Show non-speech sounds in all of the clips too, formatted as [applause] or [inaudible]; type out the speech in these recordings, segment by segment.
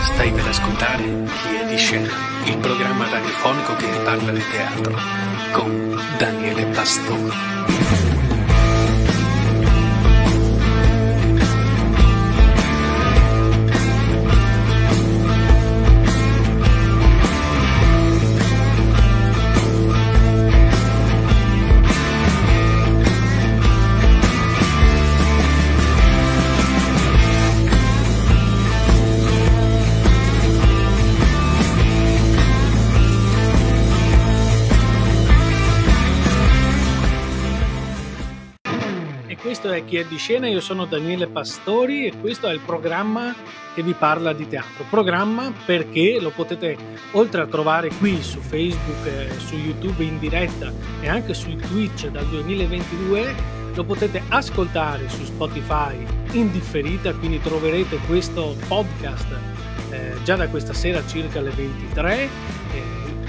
Stai per ascoltare Chi è di scena, il programma radiofonico che ti parla di teatro, con Daniele Pastore. Chi è di scena, io sono Daniele Pastori e questo è il programma che vi parla di teatro. Programma perché lo potete oltre a trovare qui su Facebook, eh, su YouTube in diretta e anche su Twitch dal 2022, lo potete ascoltare su Spotify in differita, quindi troverete questo podcast eh, già da questa sera circa alle 23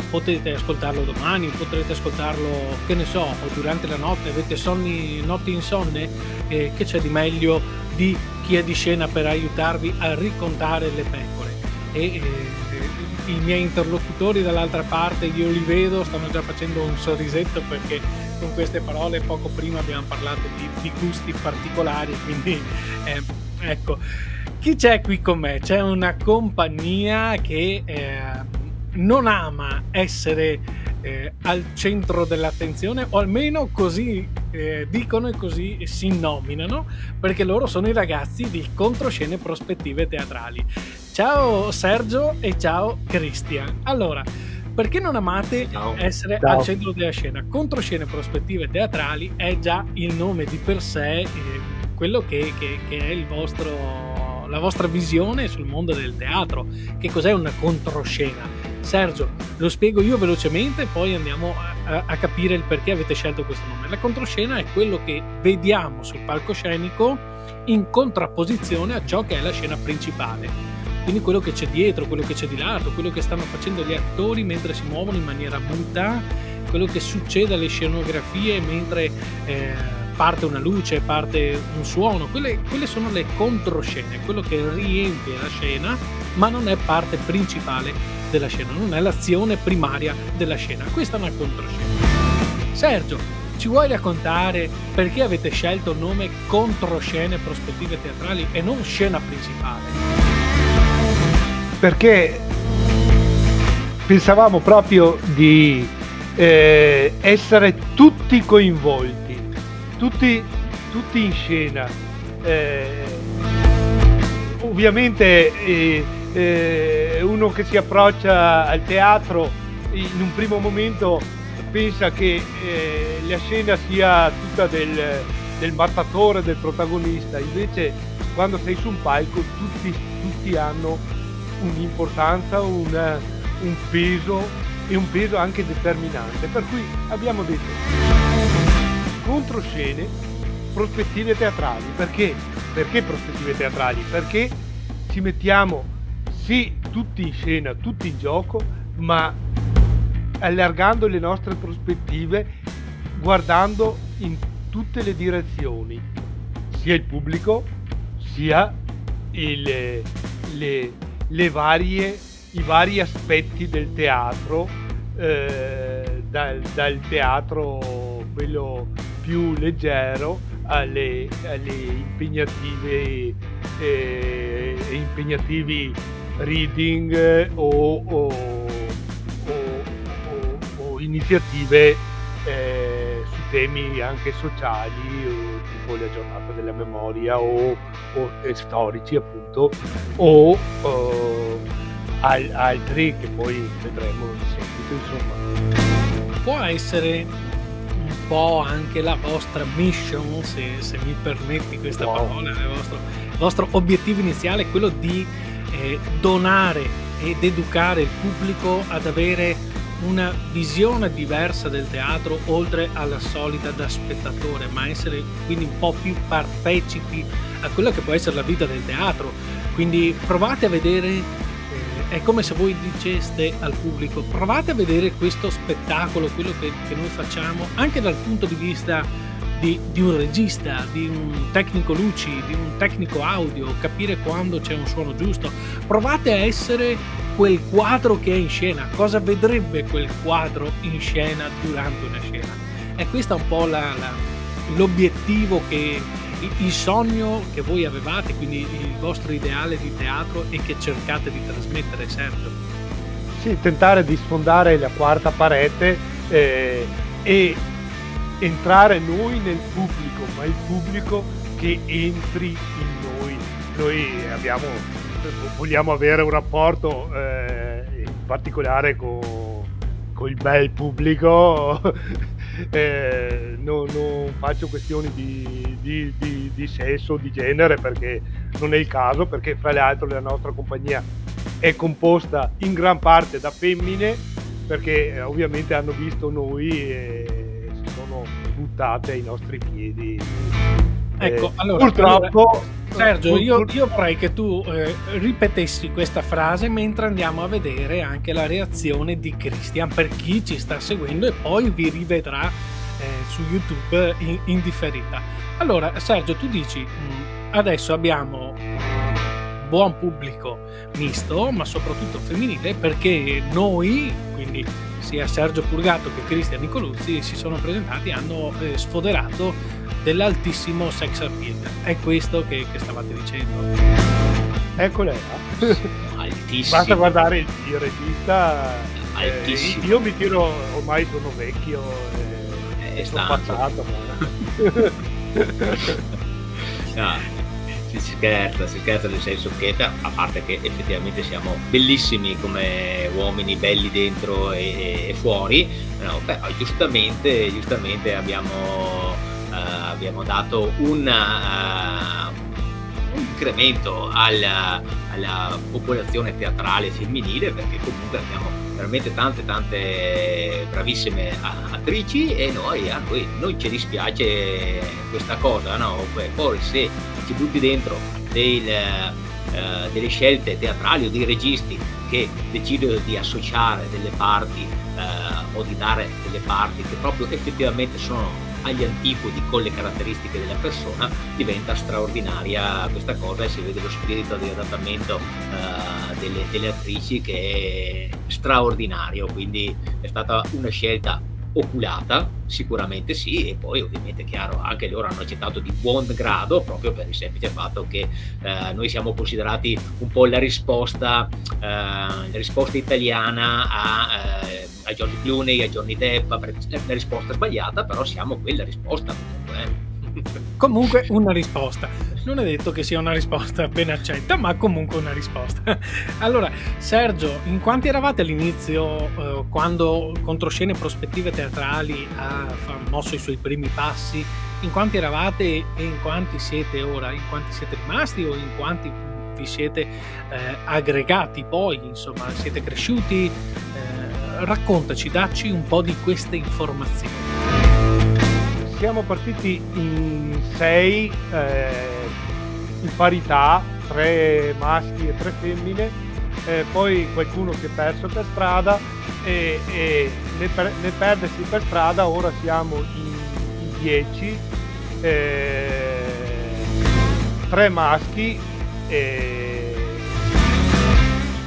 potete ascoltarlo domani, potrete ascoltarlo, che ne so, durante la notte, avete sonni, notti insonne, eh, che c'è di meglio di chi è di scena per aiutarvi a ricontare le pecore. E, eh, i miei interlocutori dall'altra parte, io li vedo, stanno già facendo un sorrisetto perché con queste parole poco prima abbiamo parlato di, di gusti particolari, [laughs] quindi eh, ecco. Chi c'è qui con me? C'è una compagnia che eh, non ama essere eh, al centro dell'attenzione, o almeno così eh, dicono e così si nominano, perché loro sono i ragazzi di Controscene Prospettive Teatrali. Ciao Sergio e ciao Cristian. Allora, perché non amate ciao. essere ciao. al centro della scena? Controscene Prospettive Teatrali è già il nome di per sé, eh, quello che, che, che è il vostro, la vostra visione sul mondo del teatro. Che cos'è una controscena? Sergio, lo spiego io velocemente, poi andiamo a, a, capire il perché avete scelto questo nome. La controscena è quello che vediamo sul palcoscenico in contrapposizione a ciò che è la scena principale. Quindi quello che c'è dietro, quello che c'è di lato, quello che stanno facendo gli attori mentre si muovono in maniera muta, quello che succede alle scenografie mentre eh, parte una luce, parte un suono, quelle, quelle sono le controscene, quello che riempie la scena ma non è parte principale della scena, non è l'azione primaria della scena, questa è una controscena. Sergio, ci vuoi raccontare perché avete scelto il nome controscene prospettive teatrali e non scena principale? Perché pensavamo proprio di eh, essere tutti coinvolti, tutti, tutti in scena. Eh, ovviamente eh, eh, uno che si approccia al teatro in un primo momento pensa che eh, la scena sia tutta del, del, mattatore, del protagonista, invece quando sei su un palco tutti, tutti hanno un'importanza, un, un peso e un peso anche determinante. Per cui abbiamo detto controscene, prospettive teatrali. Perché? Perché prospettive teatrali? Perché ci mettiamo sì, tutti in scena, tutti in gioco, ma allargando le nostre prospettive, guardando in tutte le direzioni, sia il pubblico, sia il, le, le varie, i vari aspetti del teatro, eh, dal, dal, teatro quello più leggero alle, alle impegnative eh, impegnativi reading o, o, o, o iniziative eh, su temi anche sociali, tipo la giornata della memoria o, eh, storici appunto, o al, altri che poi vedremo in seguito insomma. Può essere un po' anche la vostra mission, se, se mi permetti questa wow. parola, il vostro, il vostro obiettivo iniziale è quello di eh, donare ed educare il pubblico ad avere una visione diversa del teatro oltre alla solita da spettatore, ma essere quindi un po' più partecipi a quella che può essere la vita del teatro. Quindi provate a vedere, eh, è come se voi diceste al pubblico, provate a vedere questo spettacolo, quello che, che noi facciamo, anche dal punto di vista di, di, un regista, di un tecnico luci, di un tecnico audio, capire quando c'è un suono giusto. Provate a essere quel quadro che è in scena. Cosa vedrebbe quel quadro in scena durante una scena? E questo è un po' la, la, l'obiettivo che il sogno che voi avevate, quindi il vostro ideale di teatro e che cercate di trasmettere, Sergio. Sì, tentare di sfondare la quarta parete eh, e entrare noi nel pubblico, ma il pubblico che entri in noi. Noi abbiamo, vogliamo avere un rapporto eh, in particolare con, con, il bel pubblico. [laughs] eh, non, non, faccio questioni di, di, di, di sesso, di genere perché non è il caso, perché fra l'altro la nostra compagnia è composta in gran parte da femmine perché eh, ovviamente hanno visto noi e buttate ai nostri piedi. Ecco, eh, allora, purtroppo... Allora, Sergio, io, io, vorrei che tu eh, ripetessi questa frase mentre andiamo a vedere anche la reazione di Christian per chi ci sta seguendo e poi vi rivedrà eh, su YouTube in, in, differita. Allora, Sergio, tu dici, mm, adesso abbiamo buon pubblico misto, ma soprattutto femminile, perché noi, quindi sia Sergio Purgato che Cristian Nicoluzzi, si sono presentati e hanno eh, sfoderato dell'altissimo sex appeal. È questo che, che stavate dicendo. Eccola [laughs] Altissimo. Basta guardare il, il regista. Altissimo. Eh, io mi tiro, ormai sono vecchio. Eh, è sono passato. no [laughs] [laughs] si scherza, si scherza nel senso che a parte che effettivamente siamo bellissimi come uomini, belli dentro e, e fuori, no, però giustamente, giustamente abbiamo, uh, abbiamo dato una, uh, un incremento alla, alla popolazione teatrale femminile perché comunque abbiamo veramente tante tante bravissime attrici e noi, a noi non ci dispiace questa cosa, no? Poi se ci butti dentro del, eh, delle scelte teatrali o dei registi che decidono di associare delle parti eh, o di dare delle parti che proprio effettivamente sono agli antipodi con le caratteristiche della persona diventa straordinaria questa cosa e si vede lo spirito di adattamento uh, delle, delle attrici che è straordinario. Quindi è stata una scelta oculata, sicuramente sì, e poi ovviamente chiaro, anche loro hanno accettato di buon grado proprio per il semplice fatto che eh, noi siamo considerati un po' la risposta, eh, la risposta italiana a, eh, a George Clooney, a Johnny Depp, la risposta sbagliata, però siamo quella risposta comunque. Comunque una risposta. Non è detto che sia una risposta ben accetta, ma comunque una risposta. [laughs] allora, Sergio, in quanti eravate all'inizio eh, quando Controscene Prospettive Teatrali ha mosso i suoi primi passi? In quanti eravate e in quanti siete ora? In quanti siete rimasti o in quanti vi siete eh, aggregati poi? Insomma, siete cresciuti? Eh, raccontaci, dacci un po' di queste informazioni siamo partiti in sei eh, in parità, tre maschi e tre femmine, eh, poi qualcuno si è perso per strada e, e nel, per, nel, perdersi per strada ora siamo in, in dieci, eh, tre maschi e,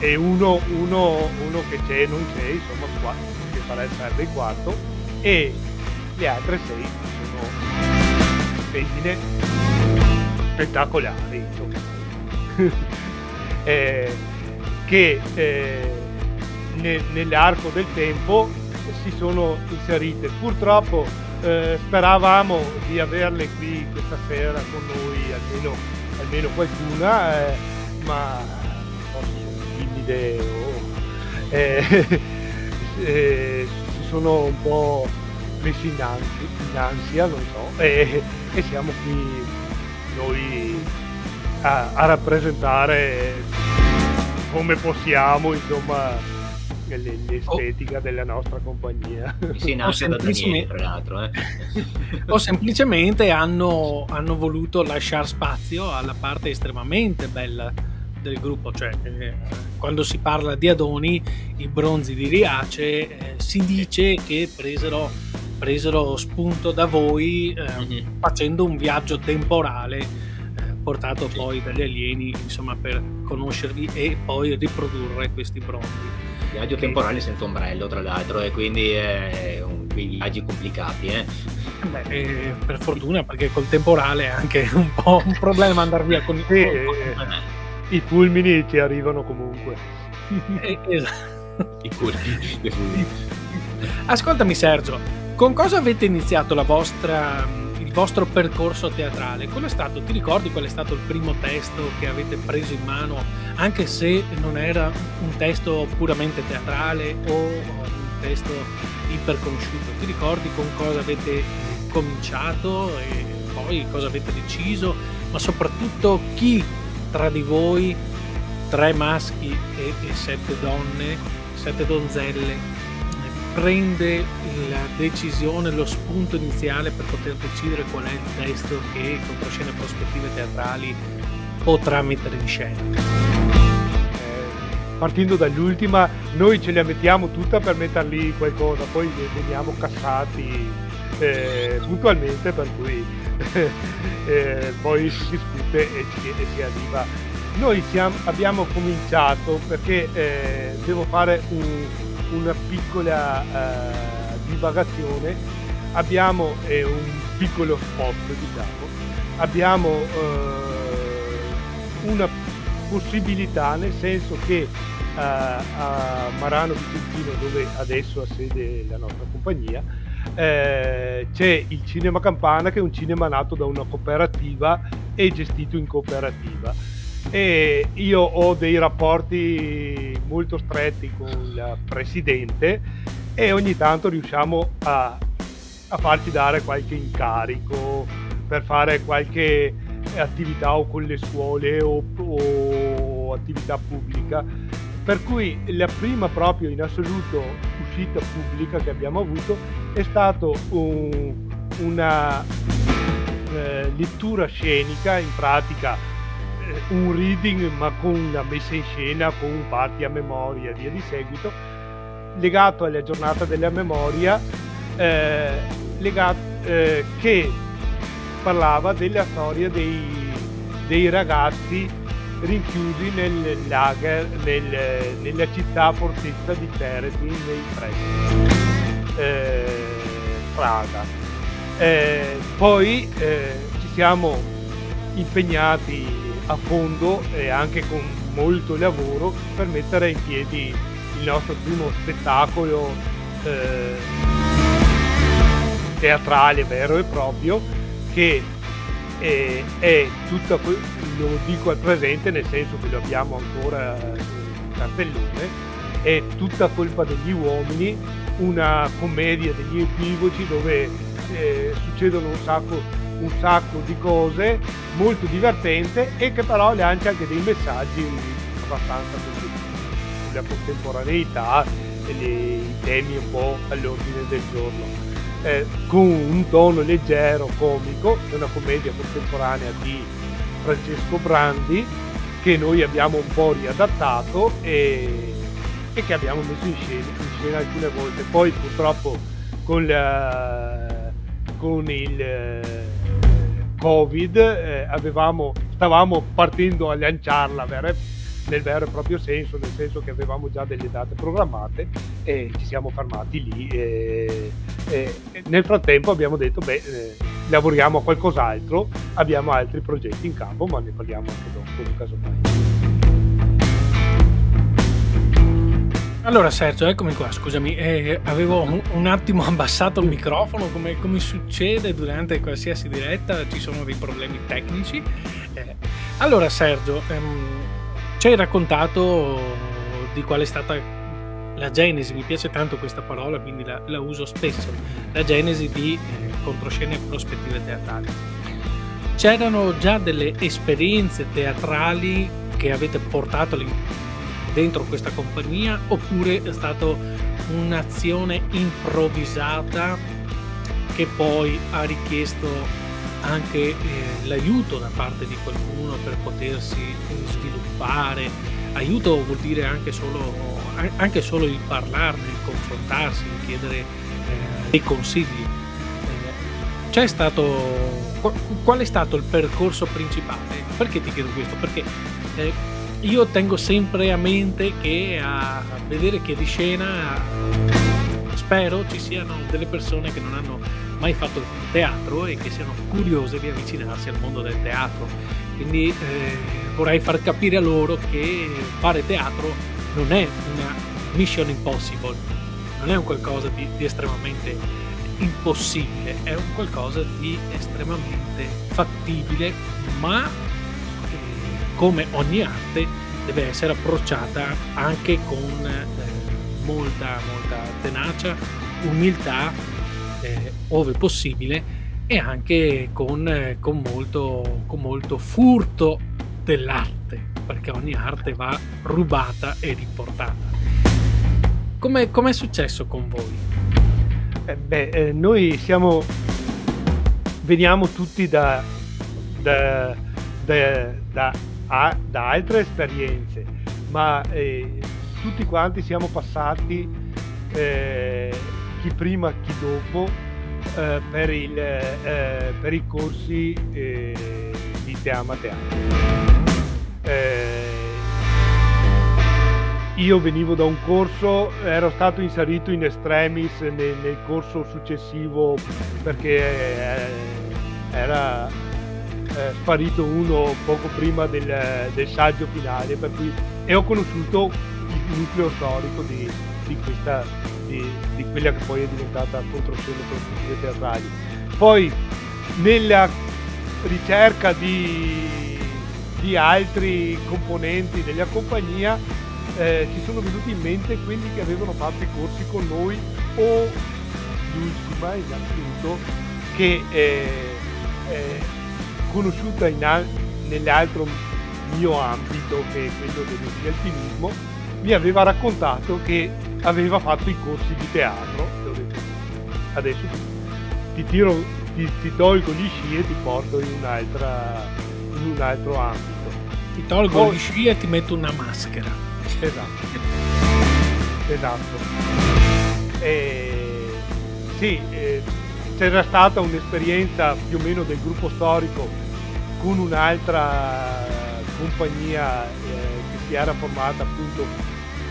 e uno, uno, uno, che c'è e non c'è, insomma, che sarà il serve il quarto, e le altre sei femmine spettacolari [laughs] eh, che eh, ne, nell'arco del tempo si sono inserite. Purtroppo eh, speravamo di averle qui questa sera con noi, almeno, almeno qualcuna, eh, ma forse timide o [laughs] eh, si sono un po' messi in ansia, in ansia non so, e, e, siamo qui noi a, a, rappresentare come possiamo, insomma, l'estetica oh. della nostra compagnia. Si nasce da Daniele, tra l'altro. Eh. [laughs] o semplicemente hanno, hanno voluto lasciare spazio alla parte estremamente bella del gruppo, cioè eh, quando si parla di Adoni, i bronzi di Riace, eh, si dice che presero presero spunto da voi eh, mm-hmm. facendo un viaggio temporale eh, portato sì. poi dagli alieni insomma per conoscervi e poi riprodurre questi bronzi viaggio che... temporale senza ombrello tra l'altro e quindi è un, viaggi complicati eh. Beh, eh, per fortuna perché col temporale è anche un po' un problema andare via con, [laughs] sì, con, con... Eh, i fulmini ci arrivano comunque eh, esatto. i i fulmini. ascoltami Sergio con cosa avete iniziato la vostra il vostro percorso teatrale. Qual è stato, ti ricordi qual è stato il primo testo che avete preso in mano, anche se non era un testo puramente teatrale o un testo iperconosciuto? Ti ricordi con cosa avete cominciato e poi cosa avete deciso, ma soprattutto chi tra di voi, tre maschi e, e sette donne, sette donzelle, prende la decisione, lo spunto iniziale per poter decidere qual è il testo che Controscena Prospettive Teatrali potrà mettere in scena. Eh, partendo dall'ultima, noi ce la mettiamo tutta per mettere lì qualcosa, poi veniamo cassati eh, puntualmente, per cui [laughs] eh, poi si discute e, ci, e si arriva. Noi siamo, abbiamo cominciato perché eh, devo fare un, una piccola uh, divagazione, abbiamo eh, un piccolo spot, diciamo, abbiamo uh, una possibilità nel senso che uh, a Marano Vicentino, dove adesso ha sede la nostra compagnia, eh, c'è il Cinema Campana che è un cinema nato da una cooperativa e gestito in cooperativa e io ho dei rapporti molto stretti con il presidente e ogni tanto riusciamo a, a farci dare qualche incarico per fare qualche attività o con le scuole o, o attività pubblica. Per cui la prima proprio in assoluto uscita pubblica che abbiamo avuto è stato un, una eh, lettura scenica in pratica un reading ma con la messa in scena, con un party a memoria e via di seguito, legato alla giornata della memoria, eh, legato, eh, che parlava della storia dei, dei ragazzi rinchiusi nel lager, nel, nella città fortezza di Teretin nei pressi, eh, Praga. Eh, poi eh, ci siamo impegnati a fondo e anche con molto lavoro per mettere in piedi il nostro primo spettacolo eh, teatrale vero e proprio che è, è tutta, lo dico al presente nel senso che lo abbiamo ancora in cartellone, è tutta colpa degli uomini, una commedia degli equivoci dove eh, succedono un sacco un sacco di cose molto divertente e che però lancia anche dei messaggi abbastanza così sulla contemporaneità e i temi un po' all'ordine del giorno. Eh, con un tono leggero, comico, è una commedia contemporanea di Francesco Brandi che noi abbiamo un po' riadattato e, e che abbiamo messo in scena, in scena, alcune volte. Poi purtroppo con, la, con il Covid eh, avevamo, stavamo partendo a lanciarla vera, nel vero e proprio senso, nel senso che avevamo già delle date programmate e ci siamo fermati lì. E, e, nel frattempo abbiamo detto, beh, eh, lavoriamo a qualcos'altro, abbiamo altri progetti in campo, ma ne parliamo anche dopo, casomai. Allora Sergio, eccomi qua, scusami, eh, avevo un, attimo [laughs] abbassato il microfono come, come, succede durante qualsiasi diretta, ci sono dei problemi tecnici. Eh, allora Sergio, ehm, ci hai raccontato di qual è stata la genesi, mi piace tanto questa parola, quindi la, la uso spesso, la genesi di eh, controscene e prospettive teatrali. C'erano già delle esperienze teatrali che avete portato all'interno dentro questa compagnia oppure è stata un'azione improvvisata che poi ha richiesto anche eh, l'aiuto da parte di qualcuno per potersi sviluppare. Aiuto vuol dire anche solo, anche solo il parlarne, il confrontarsi, il chiedere eh, dei consigli. Eh, c'è stato qual è stato il percorso principale? Perché ti chiedo questo? Perché eh, io tengo sempre a mente che a vedere che di scena spero ci siano delle persone che non hanno mai fatto teatro e che siano curiose di avvicinarsi al mondo del teatro. Quindi eh, vorrei far capire a loro che fare teatro non è una mission impossible, non è un qualcosa di, di estremamente impossibile, è un qualcosa di estremamente fattibile, ma come ogni arte deve essere approcciata anche con eh, molta, molta tenacia, umiltà, eh, ove possibile, e anche con, eh, con, molto, con molto furto dell'arte, perché ogni arte va rubata e riportata. Come è successo con voi? Eh, beh, eh, noi siamo, veniamo tutti da, da, da, da, a, da altre esperienze, ma eh, tutti quanti siamo passati, eh, chi prima, chi dopo, eh, per, il, eh, per, i corsi di Teama Teatro. io venivo da un corso, ero stato inserito in extremis nel, nel corso successivo perché eh, era eh, sparito uno poco prima del, del, saggio finale, per cui, e ho conosciuto il nucleo storico di, di, questa, di, di quella che poi è diventata controscena produttive teatrali. Poi nella ricerca di, di altri componenti della compagnia eh, ci sono venuti in mente quelli che avevano fatto i corsi con noi o l'ultima innanzitutto che è, è conosciuta in, nell'altro mio ambito che è quello dello sci alpinismo mi aveva raccontato che aveva fatto i corsi di teatro e ho detto adesso ti, tiro, ti, ti tolgo gli sci e ti porto in, in un altro ambito ti tolgo Poi, gli sci e ti metto una maschera Esatto. Esatto. E, sì, eh, c'era stata un'esperienza più o meno del gruppo storico con un'altra compagnia eh, che si era formata appunto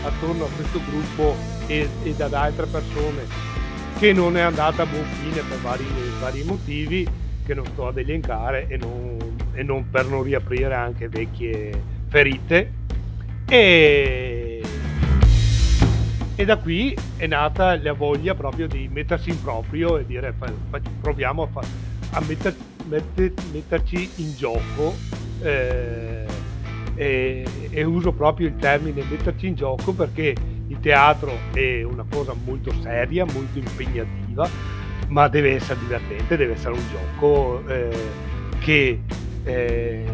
attorno a questo gruppo e, e da altre persone che non è andata a buon fine per vari, vari motivi che non sto ad elencare e non, e non per non riaprire anche vecchie ferite. E, e da qui è nata la voglia proprio di mettersi in proprio e dire proviamo a, fa, a metter, metter, metterci in gioco eh, e, e, uso proprio il termine metterci in gioco perché il teatro è una cosa molto seria, molto impegnativa, ma deve essere divertente, deve essere un gioco eh, che eh,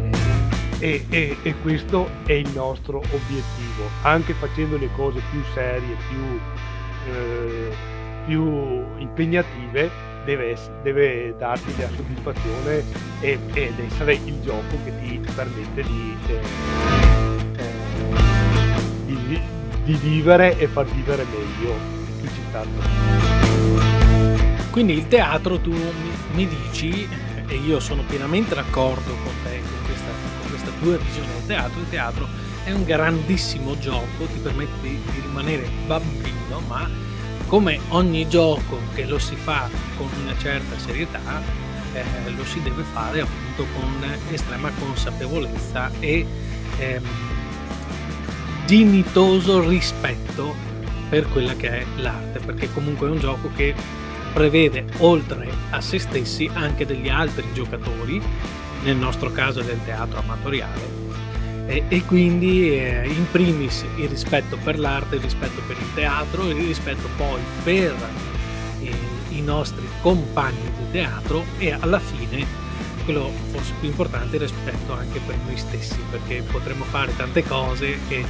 e, e, e, questo è il nostro obiettivo, anche facendo le cose più serie, più, eh, più impegnative, deve, deve, darti la soddisfazione ed essere il gioco che ti permette di, eh, eh, di, di vivere e far vivere meglio il cittadino. Quindi il teatro tu mi dici, e io sono pienamente d'accordo con te, tua visione del teatro, il teatro è un grandissimo gioco, ti permette di, di rimanere bambino, ma come ogni gioco che lo si fa con una certa serietà, eh, lo si deve fare appunto con estrema consapevolezza e ehm, dignitoso rispetto per quella che è l'arte, perché comunque è un gioco che prevede oltre a se stessi anche degli altri giocatori nel nostro caso del teatro amatoriale, e, e quindi eh, in primis il rispetto per l'arte, il rispetto per il teatro, il rispetto poi per eh, i nostri compagni di teatro e alla fine quello forse più importante il rispetto anche per noi stessi perché potremmo fare tante cose e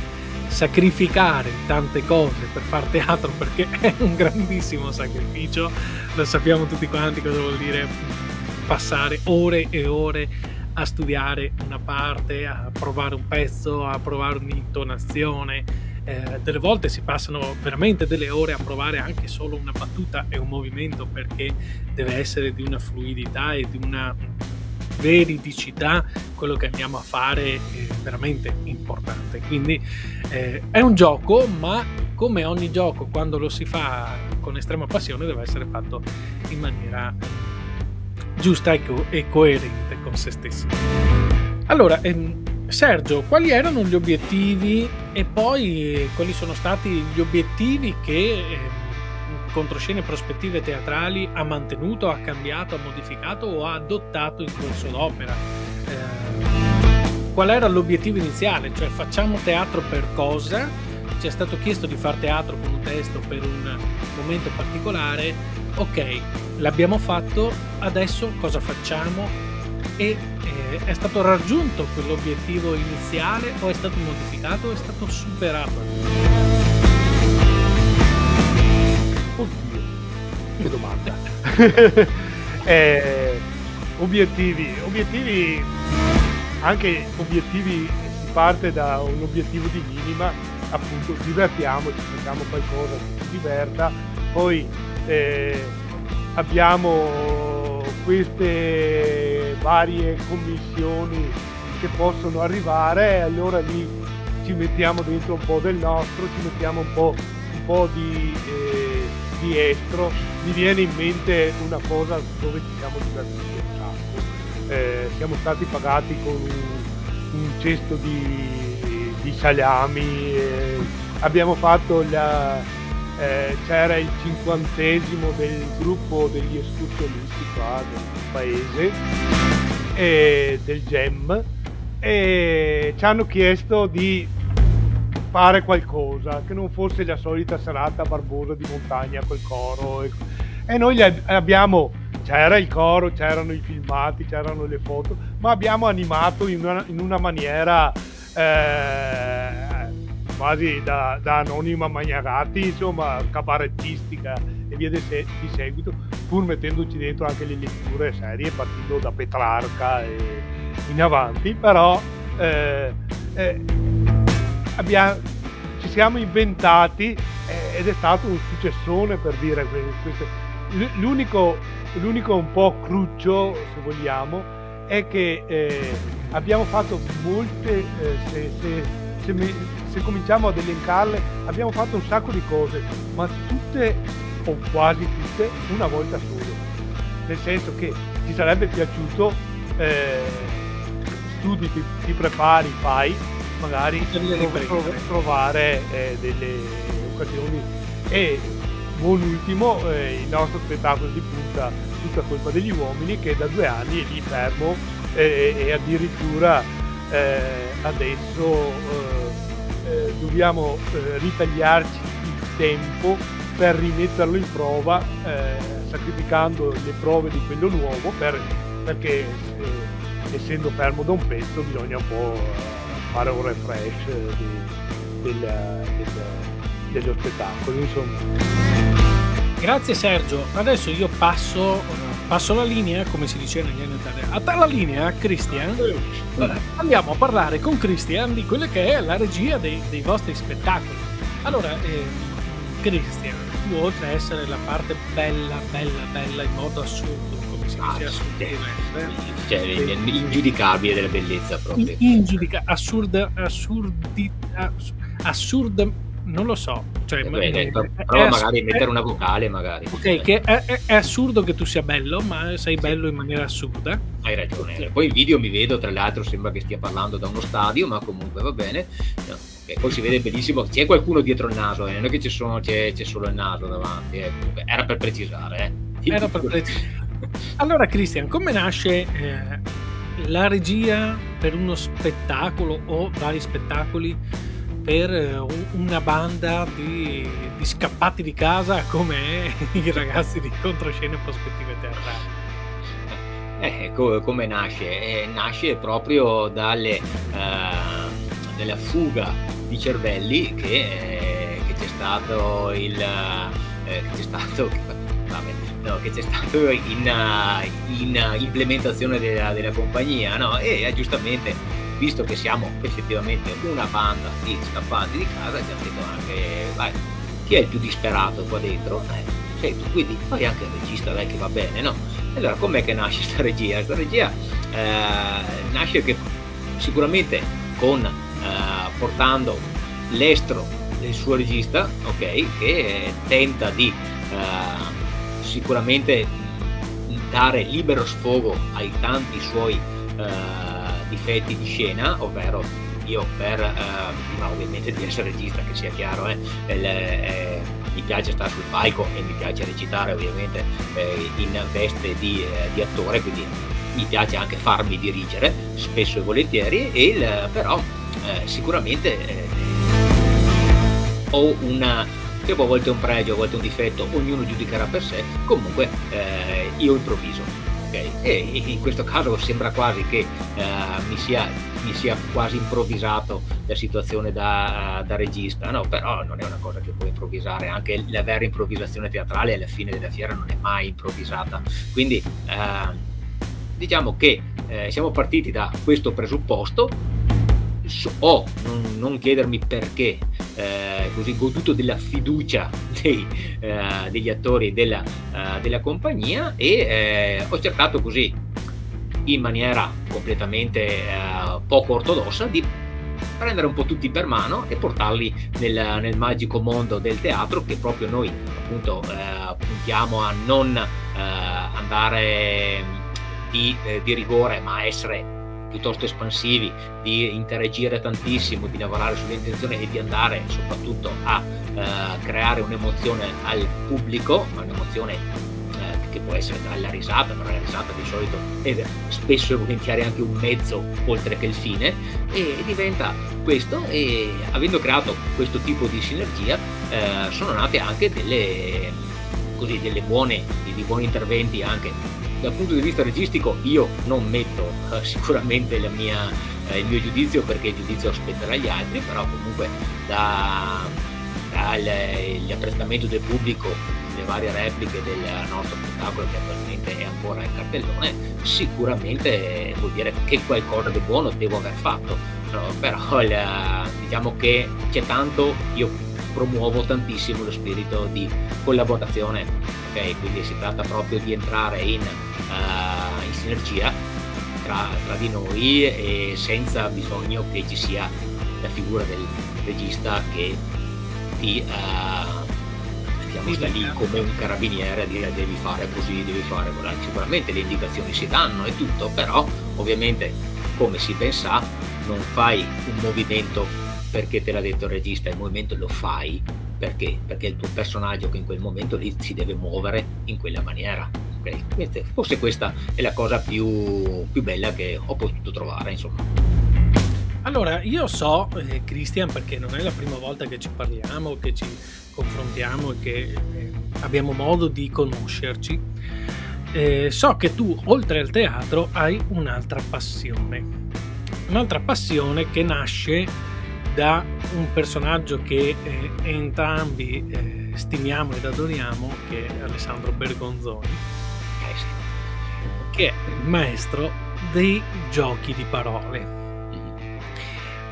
sacrificare tante cose per fare teatro perché [laughs] è un grandissimo sacrificio. Lo sappiamo tutti quanti cosa vuol dire passare ore e ore a studiare una parte, a provare un pezzo, a provare un'intonazione. Eh, delle volte si passano veramente delle ore a provare anche solo una battuta e un movimento perché deve essere di una fluidità e di una veridicità quello che andiamo a fare è veramente importante. Quindi eh, è un gioco ma come ogni gioco quando lo si fa con estrema passione deve essere fatto in maniera giusta e, co- coerente con se stessi allora ehm, Sergio, quali erano gli obiettivi e poi quali sono stati gli obiettivi che eh, Controscene Prospettive Teatrali ha mantenuto, ha cambiato, ha modificato o ha adottato in corso d'opera? Eh, qual era l'obiettivo iniziale? Cioè facciamo teatro per cosa? Ci è stato chiesto di fare teatro con un testo per un momento particolare. Ok, l'abbiamo fatto, adesso cosa facciamo? E eh, è stato raggiunto quell'obiettivo iniziale o è stato modificato o è stato superato? Oddio, che domanda. [laughs] eh, obiettivi, obiettivi, anche obiettivi, si parte da un obiettivo di minima, appunto divertiamoci, facciamo qualcosa che ci diverta, poi eh, abbiamo queste varie commissioni che possono arrivare e allora lì ci mettiamo dentro un po' del nostro, ci mettiamo un po', un po di, eh, di estro, mi viene in mente una cosa dove ci siamo divertiti un sacco. Eh, siamo stati pagati con un, un cesto di, di salami, eh, abbiamo fatto la, eh, c'era il cinquantesimo del gruppo degli escursionisti qua del paese e del GEM e ci hanno chiesto di fare qualcosa che non fosse la solita serata barbosa di montagna col coro e, e noi abbiamo c'era il coro, c'erano i filmati, c'erano le foto, ma abbiamo animato in una, in una maniera eh, quasi da, da Anonima Magnarati, insomma, cabarettistica e via di, se, di, seguito, pur mettendoci dentro anche le letture serie, partendo da Petrarca e in avanti, però eh, eh, abbiamo, ci siamo inventati eh, ed è stato un successone per dire questo. L'unico, l'unico un po' cruccio, se vogliamo, è che eh, abbiamo fatto molte, eh, se, se, se, se cominciamo ad elencarle, abbiamo fatto un sacco di cose, ma tutte o quasi tutte una volta solo. Nel senso che ti sarebbe piaciuto, eh, studi, ti, ti, prepari, fai, magari tro- trovare eh, delle occasioni. E buon ultimo, eh, il nostro spettacolo di punta, tutta colpa degli uomini, che da due anni è lì fermo eh, e addirittura eh, adesso eh, dobbiamo eh, ritagliarci il tempo per rimetterlo in prova, eh, sacrificando le prove di quello nuovo, per, perché eh, essendo fermo da un pezzo bisogna un po' fare un refresh di, del, del, dello spettacolo. Insomma. Grazie Sergio, adesso io passo, passo la linea, come si dice negli anni 80, a te la linea, Christian. Andiamo a parlare con Christian di quella che è la regia dei, dei vostri spettacoli. Allora, eh, Christian, tu oltre a essere la parte bella, bella, bella in modo assurdo, come si dice, assurdo, cioè, ingiudicabile della bellezza proprio. Ingiudica, assurda, assurdi, assurda non lo so. Cioè, eh beh, detto, prova magari a mettere una vocale, magari. Ok, che è, è, è, assurdo che tu sia bello, ma sei bello in maniera assurda. Hai ragione. Poi in video mi vedo, tra l'altro sembra che stia parlando da uno stadio, ma comunque va bene. No, okay, poi si vede benissimo, c'è qualcuno dietro il naso, eh, non è che sono, c'è, c'è, solo il naso davanti. Eh. Era per precisare. Eh. Era per [laughs] precisare. allora, Cristian, come nasce eh, la regia per uno spettacolo o vari spettacoli? Per eh, una banda di, di scappati di casa come [laughs] i ragazzi di controscene prospettive teatrali. Eh, co- come nasce? Eh, nasce proprio dalle, eh, dalla fuga di cervelli che, eh, che c'è stato il eh, che c'è stato [laughs] vabbè, no, che c'è stato in, in implementazione della, della compagnia no? e giustamente visto che siamo effettivamente una banda di scappanti di casa, ci hanno detto anche, vai, chi è il più disperato qua dentro? Eh, sei tu, quindi fai anche il regista, dai che va bene, no? Allora, com'è che nasce questa regia? Questa regia eh, nasce che sicuramente con, eh, portando l'estro del suo regista, ok, che tenta di eh, sicuramente dare libero sfogo ai tanti suoi eh, difetti di scena, ovvero io per, eh, ovviamente di essere regista, che sia chiaro, eh, il, eh, mi piace stare sul palco e mi piace recitare ovviamente eh, in veste di, eh, di, attore, quindi mi piace anche farmi dirigere spesso e volentieri, e il, però eh, sicuramente ho una che a volte è un pregio, a volte un difetto, ognuno giudicherà per sé, comunque io improvviso. Okay? E in questo caso sembra quasi che eh, mi sia mi sia quasi improvvisato la situazione da, da, regista, no, però non è una cosa che puoi improvvisare, anche la vera improvvisazione teatrale alla fine della fiera non è mai improvvisata, quindi eh, diciamo che eh, siamo partiti da questo presupposto, o non, non chiedermi perché, eh, così goduto della fiducia [laughs] dei, eh, degli attori della, uh, della compagnia e eh, ho cercato così in maniera completamente eh, poco ortodossa di prendere un po' tutti per mano e portarli nel, nel magico mondo del teatro che proprio noi appunto eh, puntiamo a non eh, andare di, eh, di rigore ma essere piuttosto espansivi, di interagire tantissimo, di lavorare sull'intenzione e di andare soprattutto a eh, creare un'emozione al pubblico, un'emozione che può essere dalla risata, però la risata di solito è spesso e volentieri anche un mezzo oltre che il fine, e diventa questo e avendo creato questo tipo di sinergia eh, sono nate anche delle, così, delle buone, dei buoni interventi anche dal punto di vista registico io non metto eh, [laughs] sicuramente mia, eh, il mio giudizio perché il giudizio aspetterà gli altri, però comunque da, dall'apprezzamento del pubblico le varie repliche del nostro spettacolo che attualmente è ancora in cartellone, sicuramente vuol dire che qualcosa di buono devo aver fatto. No, però il, diciamo che c'è tanto, io promuovo tantissimo lo spirito di collaborazione, ok? Quindi si tratta proprio di entrare in, uh, in sinergia tra, tra, di noi e senza bisogno che ci sia la figura del regista che ti uh, sta lì come un carabiniere a dire devi fare così, devi fare quella. Sicuramente le indicazioni si danno e tutto, però ovviamente come si ben sa non fai un movimento perché te l'ha detto il regista, il movimento lo fai perché? Perché il tuo personaggio che in quel momento lì si deve muovere in quella maniera. Forse questa è la cosa più, più bella che ho potuto trovare, insomma. Allora, io so, eh, Christian, perché non è la prima volta che ci parliamo, che ci confrontiamo e che eh, abbiamo modo di conoscerci, eh, so che tu, oltre al teatro, hai un'altra passione. Un'altra passione che nasce da un personaggio che eh, entrambi eh, stimiamo ed adoriamo, che è Alessandro Bergonzoni, che è il maestro dei giochi di parole.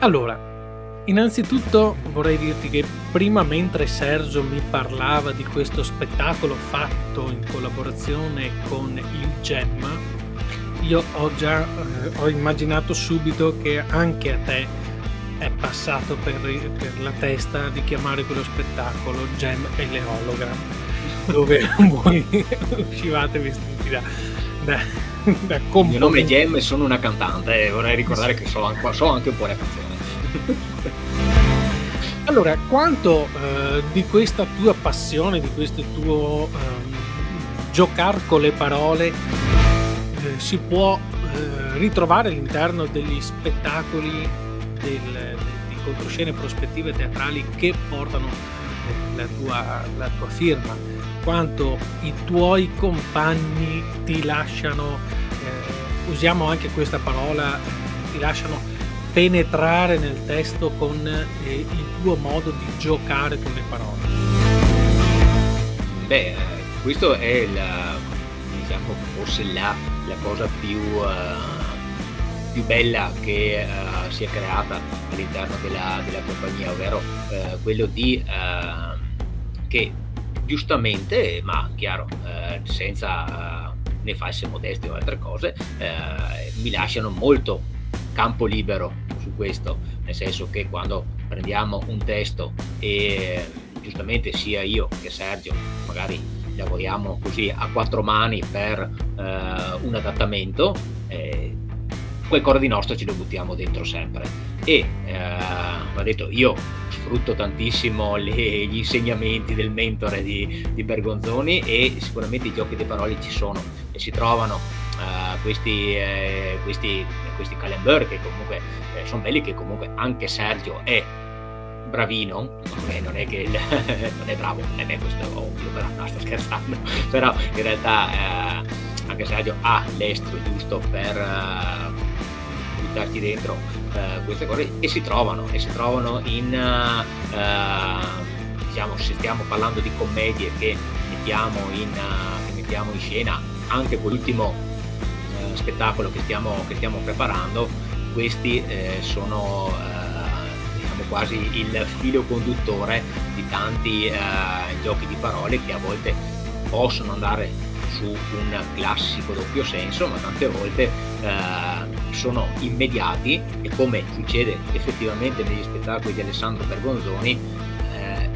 Allora, innanzitutto vorrei dirti che prima mentre Sergio mi parlava di questo spettacolo fatto in collaborazione con il Gemma, io ho già eh, ho immaginato subito che anche a te è passato per, per, la testa di chiamare quello spettacolo Gem e le hologram, dove [laughs] voi uscivate vestiti da, da, da Il mio nome è Gem e sono una cantante, vorrei ricordare che so anche, so anche un po' la canzone. [laughs] allora, quanto eh, di questa tua passione, di questo tuo eh, giocare con le parole eh, si può eh, ritrovare all'interno degli spettacoli del, de, di controscene prospettive teatrali che portano eh, la tua, la tua firma? Quanto i tuoi compagni ti lasciano, eh, usiamo anche questa parola, ti lasciano penetrare nel testo con eh, il tuo modo di giocare con le parole? Beh, questo è la, diciamo, forse la, la cosa più, uh, più bella che uh, si è creata all'interno della, della compagnia, ovvero uh, quello di uh, che giustamente, ma chiaro, senza né false modestie o altre cose, mi lasciano molto campo libero su questo, nel senso che quando prendiamo un testo e giustamente sia io che Sergio magari lavoriamo così a quattro mani per eh, un adattamento, eh, qualcosa di nostro ce lo buttiamo dentro sempre. E eh, va detto, io sfrutto tantissimo le, gli insegnamenti del mentore di, di, Bergonzoni e sicuramente i giochi di parole ci sono e si trovano uh, questi, eh, questi, questi calendar che comunque eh, sono belli che comunque anche Sergio è bravino, okay, non è che [laughs] non è bravo, eh beh, questo ovvio, però no, sto scherzando, [laughs] però in realtà eh, anche Sergio ha l'estro giusto per buttarci dentro uh, queste cose e si trovano, e si trovano in, uh, diciamo, se stiamo parlando di commedie che mettiamo in, che mettiamo in scena, anche con l'ultimo spettacolo che stiamo, che stiamo preparando, questi sono diciamo quasi il filo conduttore di tanti giochi di parole che a volte possono andare su un classico doppio senso, ma tante volte eh, sono immediati e come succede effettivamente negli spettacoli di Alessandro Bergonzoni, eh,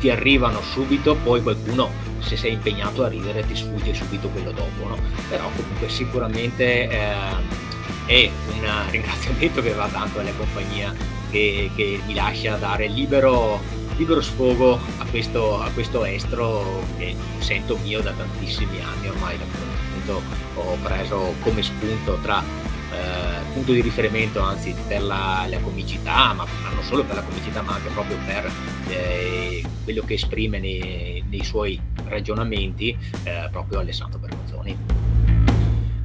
ti arrivano subito, poi qualcuno se sei impegnato a ridere ti sfugge subito quello dopo, no? però comunque sicuramente eh, è un ringraziamento che va tanto alla compagnia che, che mi lascia dare libero, libero sfogo a questo, a questo, estro che sento mio da tantissimi anni ormai, da quando ho preso come spunto tra eh, punto di riferimento anzi per la, la, comicità, ma non solo per la comicità ma anche proprio per eh, quello che esprime nei, nei suoi ragionamenti eh, proprio Alessandro Bergonzoni.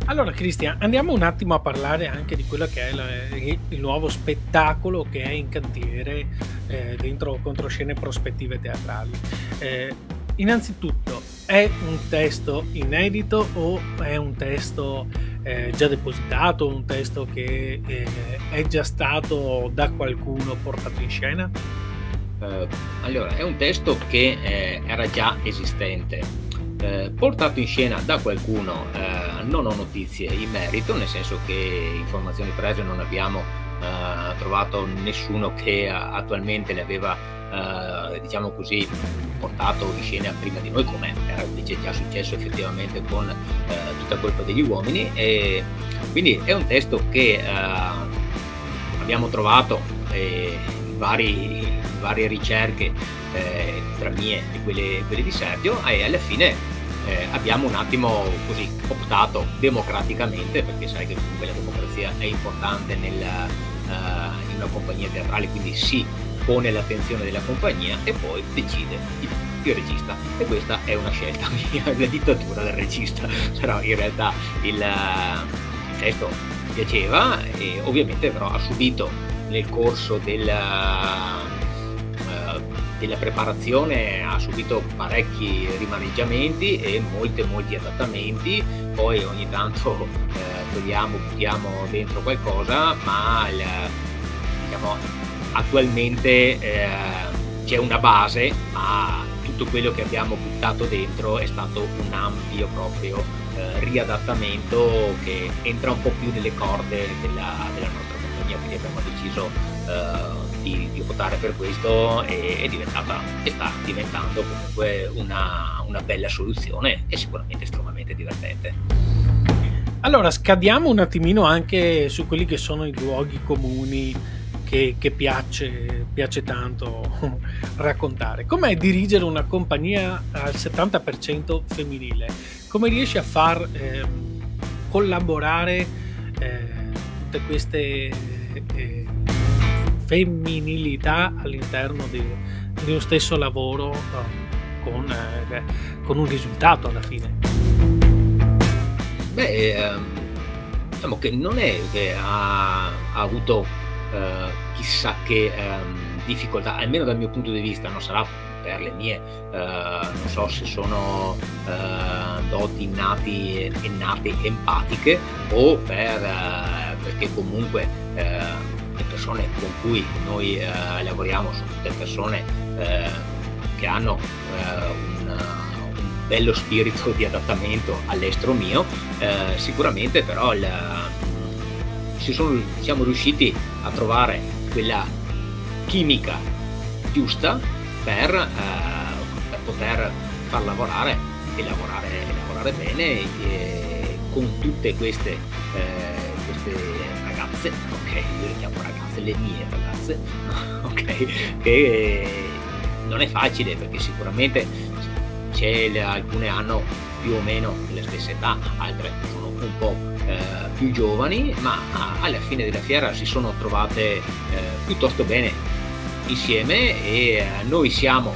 Allora Cristian, andiamo un attimo a parlare anche di quello che è la, il nuovo spettacolo che è in cantiere eh, dentro Controscene Prospettive Teatrali. Eh, innanzitutto, è un testo inedito o è un testo eh, già depositato, un testo che eh, è già stato da qualcuno portato in scena? Uh, allora, è un testo che eh, era già esistente eh, portato in scena da qualcuno eh, non ho notizie in merito, nel senso che informazioni prese non abbiamo eh, trovato nessuno che attualmente le aveva eh, diciamo così portato in scena prima di noi come era invece già successo effettivamente con eh, tutta colpa degli uomini. E quindi è un testo che abbiamo trovato vari, varie ricerche eh, tra mie e quelle, quelle, di Sergio e alla fine eh, abbiamo un attimo così optato democraticamente perché sai che comunque la democrazia è importante nella, uh, in una compagnia teatrale quindi si pone l'attenzione della compagnia e poi decide il, il regista. E questa è una scelta [laughs] mia, la dittatura del regista. [laughs] Però in realtà il, il testo piaceva e ovviamente però ha subito nel corso del della preparazione ha subito parecchi rimaneggiamenti e molti molti adattamenti, poi ogni tanto eh, togliamo, buttiamo dentro qualcosa, ma il, diciamo, attualmente eh, c'è una base, ma tutto quello che abbiamo buttato dentro è stato un ampio proprio eh, riadattamento che entra un po' più nelle corde della, della nostra compagnia, quindi abbiamo deciso eh, di, di votare per questo e è diventata e sta diventando comunque una, una bella soluzione e sicuramente estremamente divertente. Allora, scadiamo un attimino anche su quelli che sono i luoghi comuni che, che piace, piace, tanto [laughs] raccontare. Com'è dirigere una compagnia al 70% femminile? Come riesci a far eh, collaborare eh, tutte queste femminilità all'interno di, di uno stesso lavoro uh, con, eh, con, un risultato alla fine. Beh, ehm, diciamo che non è che ha, ha avuto eh, chissà che ehm, difficoltà, almeno dal mio punto di vista, non sarà per le mie, eh, non so se sono eh, doti innati e nate empatiche o per, eh, perché comunque eh, le persone con cui noi eh, lavoriamo sono tutte persone eh, che hanno eh, un, un, bello spirito di adattamento all'estero mio, eh, sicuramente però il, sono, siamo riusciti a trovare quella chimica giusta per, per poter far lavorare e lavorare, lavorare bene e, con tutte queste, eh, queste ragazze, ok, io le chiamo ragazze, le mie ragazze, [laughs] ok, che non è facile perché sicuramente c'è, alcune hanno più o meno la stessa età, altre sono un po' eh, più giovani, ma alla fine della fiera si sono trovate eh, piuttosto bene insieme e eh, noi siamo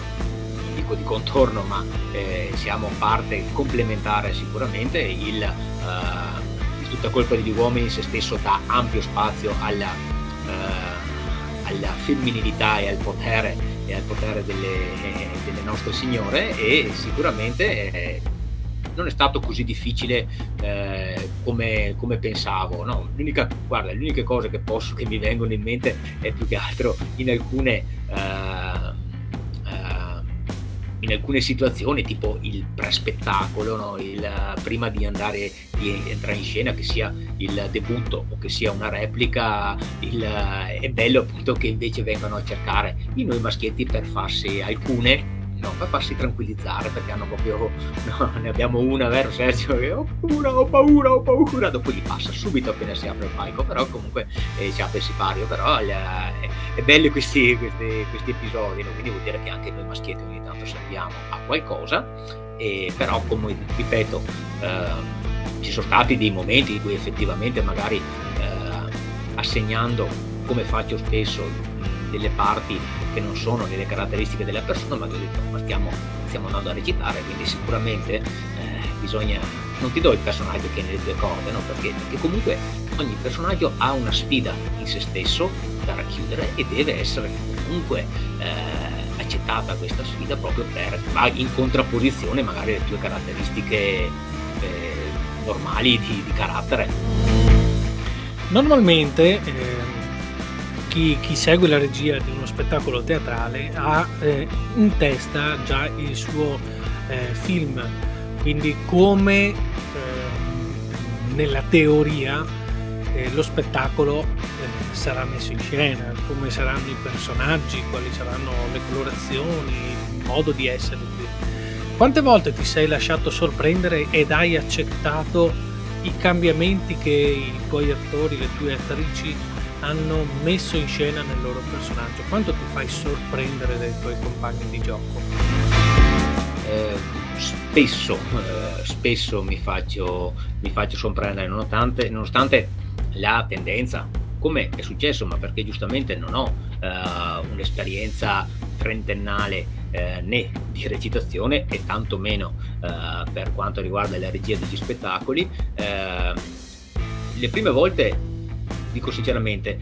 dico di contorno, ma eh, siamo parte complementare sicuramente. Il, eh, tutta colpa degli uomini se stesso dà ampio spazio alla, eh, alla femminilità e al potere, e al potere delle, delle, nostre signore e sicuramente eh, non è stato così difficile eh, come, come, pensavo. No? L'unica, guarda, le uniche cose che, posso, che mi vengono in mente è più che altro in alcune eh, in alcune situazioni, tipo il pre-spettacolo, no? il, prima di andare di entrare in scena, che sia il debutto o che sia una replica, il, è bello appunto che invece vengano a cercare i noi maschietti per farsi alcune no, per farsi tranquillizzare perché hanno proprio no, ne abbiamo una vero Sergio che ho paura ho paura ho paura dopo gli passa subito appena si apre il palco però comunque eh, si apre il sipario però eh, è bello questi, questi, questi episodi no? quindi vuol dire che anche noi maschietti ogni tanto serviamo a qualcosa e però come ripeto eh, ci sono stati dei momenti in cui effettivamente magari eh, assegnando come faccio spesso delle parti che non sono nelle caratteristiche della persona, ma ho detto, stiamo, stiamo andando a recitare, quindi sicuramente eh, bisogna, non ti do il personaggio che è nelle tue corde, no? perché, perché comunque ogni personaggio ha una sfida in se stesso da racchiudere e deve essere comunque eh, accettata questa sfida proprio per, in contrapposizione magari alle tue caratteristiche eh, normali di, di, carattere. Normalmente eh, chi, chi, segue la regia di uno spettacolo teatrale ha eh, in testa già il suo eh, film, quindi come eh, nella teoria eh, lo spettacolo eh, sarà messo in scena, come saranno i personaggi, quali saranno le colorazioni, il modo di essere. Quante volte ti sei lasciato sorprendere ed hai accettato i cambiamenti che i tuoi attori, le tue attrici hanno messo in scena nel loro personaggio? Quanto ti fai sorprendere dai tuoi compagni di gioco? Eh, spesso, eh, spesso mi faccio, mi faccio sorprendere, nonostante, nonostante la tendenza, come è successo, ma perché giustamente non ho eh, un'esperienza trentennale eh, né di recitazione e tantomeno eh, per quanto riguarda la regia degli spettacoli. Eh, le prime volte dico sinceramente,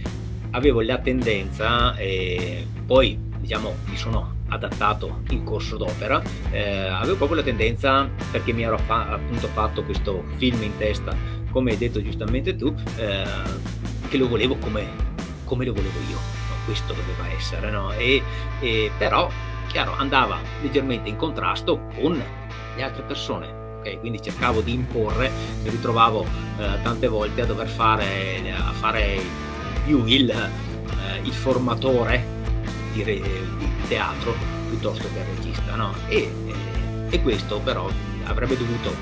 avevo la tendenza, e poi diciamo mi sono adattato in corso d'opera, eh, avevo proprio la tendenza, perché mi ero fa- appunto fatto questo film in testa, come hai detto giustamente tu, eh, che lo volevo come, come, lo volevo io, no? questo doveva essere, no? e, e, però chiaro andava leggermente in contrasto con le altre persone ok? Quindi cercavo di imporre, mi ritrovavo eh, tante volte a dover fare, a fare più il, eh, il formatore di, re, di, teatro piuttosto che il regista, no? E, e, e questo però avrebbe dovuto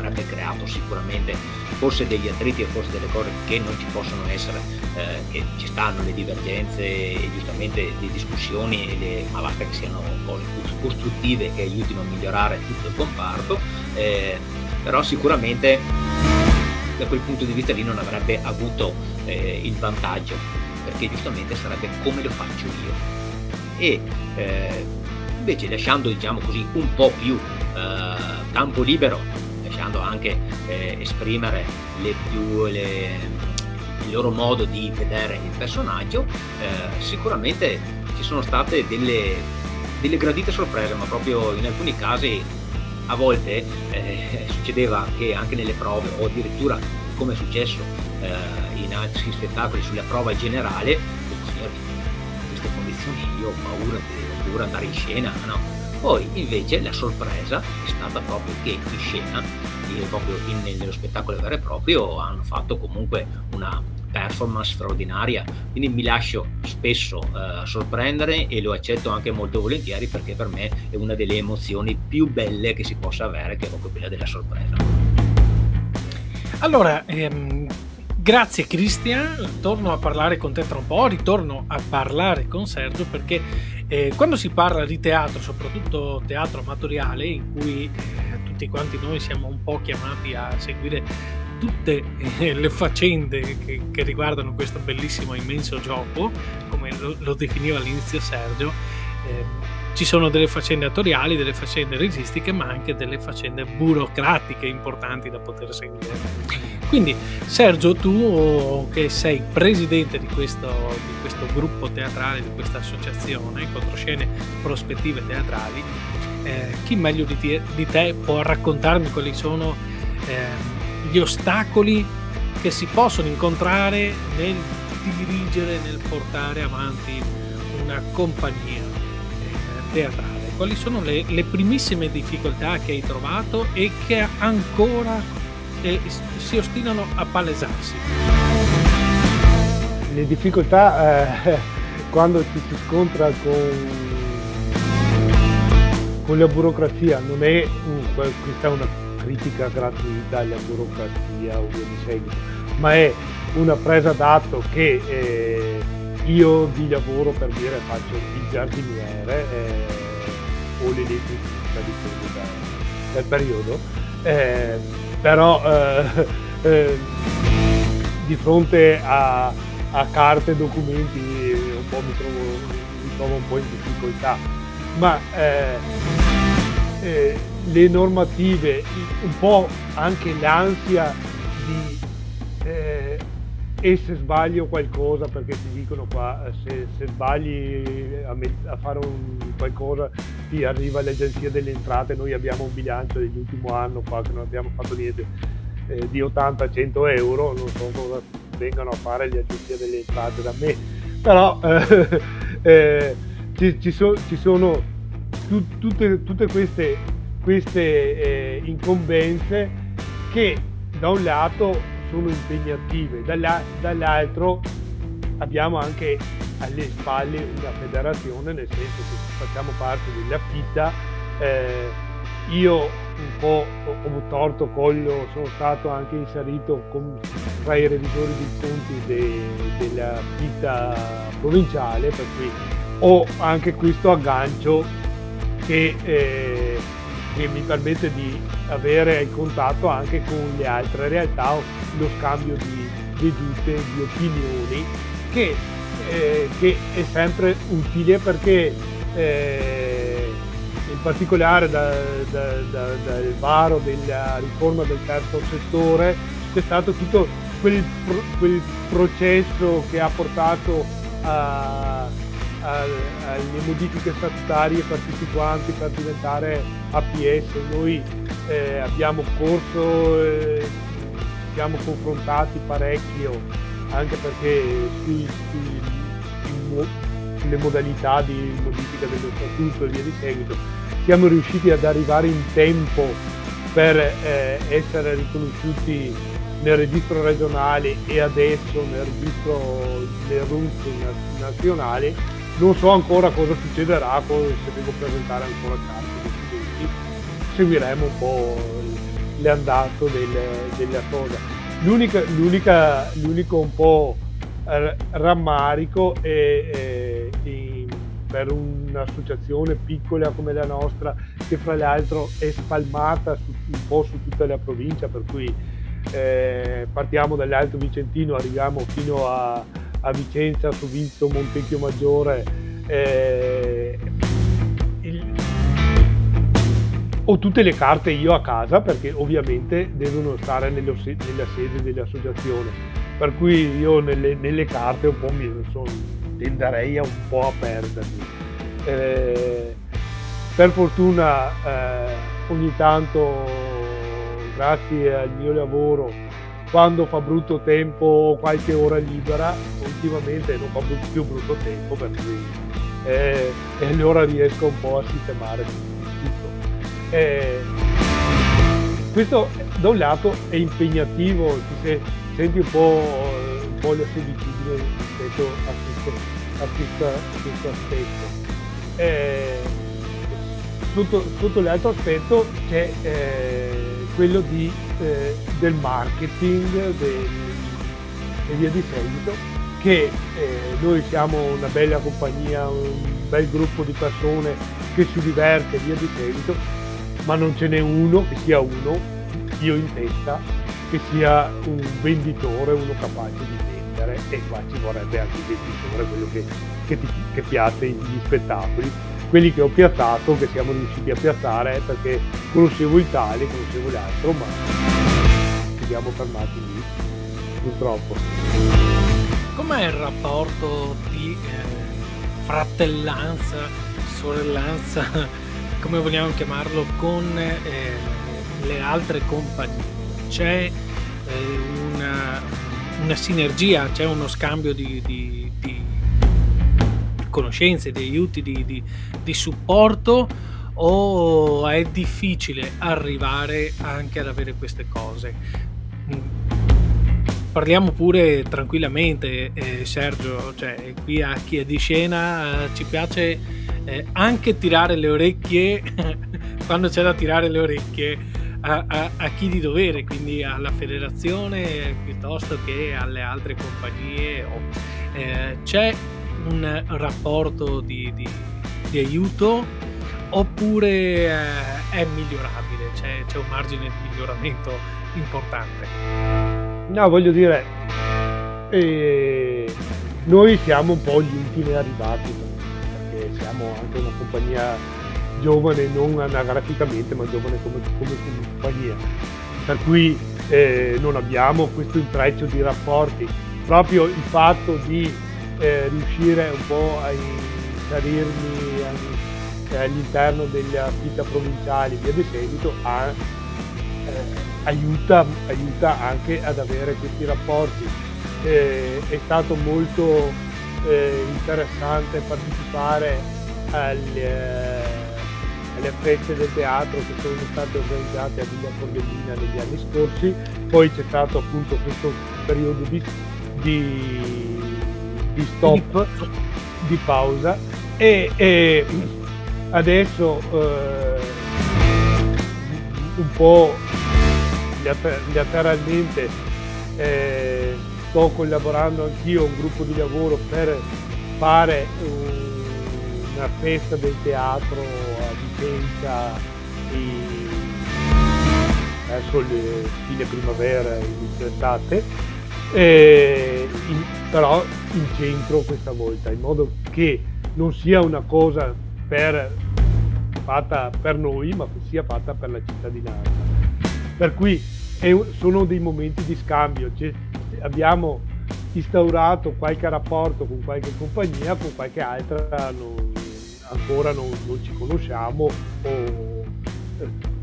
avrebbe creato sicuramente forse degli attriti e forse delle cose che non ci possono essere, eh, che ci stanno le divergenze e giustamente le discussioni, le, ma basta che siano cose costruttive che aiutino a migliorare tutto il comparto, eh, però sicuramente da quel punto di vista lì non avrebbe avuto eh, il vantaggio, perché giustamente sarebbe come lo faccio io. E eh, invece lasciando diciamo così un po' più eh, campo libero lasciando anche eh, esprimere le più, le, il loro modo di vedere il personaggio, eh, sicuramente ci sono state delle, delle, gradite sorprese, ma proprio in alcuni casi a volte eh, [laughs] succedeva che anche nelle prove o addirittura come è successo eh, in altri spettacoli sulla prova generale, signori, in queste condizioni io ho paura di, paura andare in scena, no? Poi invece la sorpresa è stata proprio che in scena, proprio in, nello spettacolo vero e proprio, hanno fatto comunque una performance straordinaria, quindi mi lascio spesso eh, sorprendere e lo accetto anche molto volentieri perché per me è una delle emozioni più belle che si possa avere, che è proprio quella della sorpresa. Allora, ehm, grazie Cristian, torno a parlare con te tra un po', ritorno a parlare con Sergio perché eh, quando si parla di teatro, soprattutto teatro amatoriale, in cui eh, tutti quanti noi siamo un po' chiamati a seguire tutte eh, le faccende che, che, riguardano questo bellissimo immenso gioco, come lo, lo definiva all'inizio Sergio, eh, ci sono delle faccende attoriali, delle faccende registiche, ma anche delle faccende burocratiche importanti da poter seguire. Quindi Sergio, tu che sei presidente di questo, di questo gruppo teatrale, di questa associazione, Controscene Prospettive Teatrali, eh, chi meglio di te, di te, può raccontarmi quali sono eh, gli ostacoli che si possono incontrare nel dirigere, nel portare avanti una compagnia teatrale. Quali sono le, le, primissime difficoltà che hai trovato e che ancora eh, si ostinano a palesarsi? Le difficoltà eh, [laughs] quando ci si scontra con con la burocrazia non è uh, questa è una critica gratuita alla burocrazia o via di seguito, ma è una presa d'atto che eh, io di lavoro per dire faccio il giardiniere eh, o l'elettricista, dipende da, dal periodo, eh, però eh, eh, di fronte a, a carte e documenti un po' mi trovo, mi trovo un po' in difficoltà, ma eh, eh, le normative, un po' anche l'ansia di eh, e se sbaglio qualcosa, perché ti dicono qua, se, se sbagli a, met- a fare qualcosa ti arriva l'agenzia delle entrate, noi abbiamo un bilancio dell'ultimo anno qua che non abbiamo fatto niente eh, di 80-100 euro, non so cosa vengano a fare le agenzie delle entrate da me, però eh, [laughs] eh, ci, ci, so, ci sono tu, tutte, tutte, queste, queste eh, incombenze che da un lato sono impegnative, dall'altro, abbiamo anche alle spalle una federazione, nel senso che facciamo parte della FITA. Eh, io un po' come torto collo sono stato anche inserito con, tra i revisori dei conti de, della FITA provinciale, per cui ho anche questo aggancio che, eh, che mi permette di avere il contatto anche con le altre realtà, lo scambio di vedute, di opinioni, che, eh, che è sempre utile perché eh, in particolare da, da, da, dal varo della riforma del terzo settore c'è stato tutto quel, quel processo che ha portato a alle modifiche statutarie quanti per diventare APS. Noi eh, abbiamo corso, eh, siamo confrontati parecchio anche perché sui, sui, sulle modalità di modifica dello statuto e via di seguito siamo riusciti ad arrivare in tempo per eh, essere riconosciuti nel registro regionale e adesso nel registro delle RUNS nazionali non so ancora cosa succederà se devo presentare ancora carte documenti seguiremo un po' l'andato della cosa l'unica, l'unica, l'unico un po' rammarico è, è in, per un'associazione piccola come la nostra che fra l'altro è spalmata su, un po' su tutta la provincia per cui eh, partiamo dall'Alto Vicentino arriviamo fino a a Vicenza, su Vizzo, Montecchio Maggiore. Eh, il... ho tutte le carte io a casa perché ovviamente devono stare nella sede dell'associazione. Per cui io nelle, nelle carte un po' mi sono, tenderei a un po' a perdermi. Eh, per fortuna eh, ogni tanto, grazie al mio lavoro, quando fa brutto tempo qualche ora libera, ultimamente non fa più brutto tempo per cui eh, e allora riesco un po' a sistemare tutto. Eh, questo da un lato è impegnativo, ti senti un po', un po la solitudine rispetto a questo, a questo, a questo aspetto. Eh, sotto, sotto, l'altro aspetto c'è eh, quello di, eh, del marketing del, e via di seguito che eh, noi siamo una bella compagnia, un bel gruppo di persone che si diverte e via di seguito, ma non ce n'è uno che sia uno, io in testa, che sia un venditore, uno capace di vendere e qua ci vorrebbe anche il venditore, quello che, che, ti, che piace gli spettacoli quelli che ho piazzato, che siamo riusciti a piazzare perché conoscevo il tale, conoscevo l'altro, ma ci siamo fermati lì, purtroppo. Com'è il rapporto di eh, fratellanza, sorellanza, [laughs] come vogliamo chiamarlo, con eh, le altre compagnie? C'è eh, una, una, sinergia, c'è uno scambio di, di, di conoscenze, di aiuti, di, di, di supporto o è difficile arrivare anche ad avere queste cose? Parliamo pure tranquillamente, eh, Sergio, cioè, qui a chi è di scena eh, ci piace eh, anche tirare le orecchie [laughs] quando c'è da tirare le orecchie a, a, a, chi di dovere, quindi alla federazione piuttosto che alle altre compagnie. Eh, c'è un rapporto di, di, di aiuto oppure eh, è migliorabile, c'è, c'è, un margine di miglioramento importante? No, voglio dire, eh, noi siamo un po' gli ultimi arrivati, perché siamo anche una compagnia giovane, non anagraficamente, ma giovane come, come compagnia. Per cui eh, non abbiamo questo intreccio di rapporti. Proprio il fatto di eh, riuscire un po' a inserirmi all'interno delle attività provinciali e via di seguito a, eh, aiuta, aiuta, anche ad avere questi rapporti. Eh, è stato molto eh, interessante partecipare alle, alle, feste del teatro che sono state organizzate a Villa Porgellina negli anni scorsi, poi c'è stato appunto questo periodo di, di di stop, di pausa. E, e adesso eh, un po' lateralmente eh, sto collaborando anch'io a un gruppo di lavoro per fare una festa del teatro a Vicenza verso il fine primavera inizio estate eh, in, però in centro questa volta, in modo che non sia una cosa per, fatta per noi, ma che sia fatta per la cittadinanza. Per cui è, sono dei momenti di scambio, cioè, abbiamo instaurato qualche rapporto con qualche compagnia, con qualche altra non, ancora non, non, ci conosciamo o eh,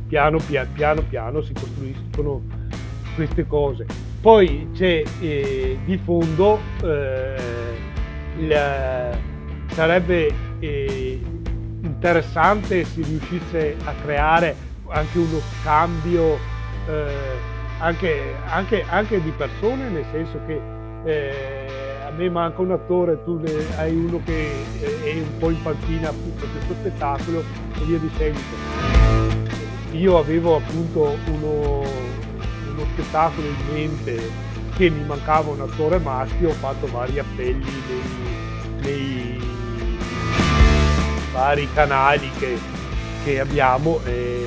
piano, piano, piano piano si costruiscono queste cose poi c'è eh, di fondo, eh, il, sarebbe eh, interessante se riuscisse a creare anche uno scambio eh, anche, anche, anche, di persone, nel senso che eh, a me manca un attore, tu ne, hai uno che è un po' in panchina per questo spettacolo e via di seguito. Io avevo appunto uno, uno spettacolo in mente che mi mancava un attore maschio, ho fatto vari appelli nei, nei vari canali che, che abbiamo e,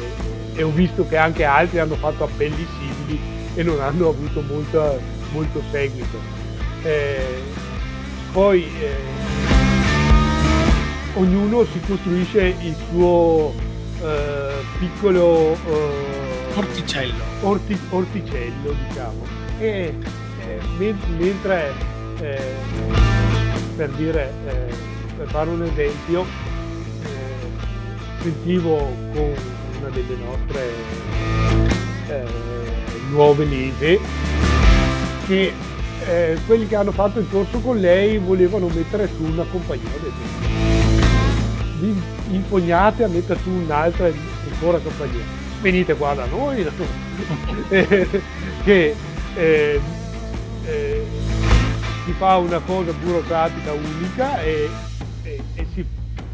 e, ho visto che anche altri hanno fatto appelli simili e non hanno avuto molta, molto seguito. Eh, poi eh, ognuno si costruisce il suo eh, piccolo eh, orticello. Orti, orticello, diciamo. E eh, mentre, eh, per dire, eh, per fare un esempio, eh, sentivo con una delle nostre eh, nuove leve che eh, quelli che hanno fatto il corso con lei volevano mettere su una compagnia. Vi impugnate a mettere su un'altra ancora compagnia. Venite qua da noi, [laughs] che eh, eh, si fa una cosa burocratica unica e, e, e, si,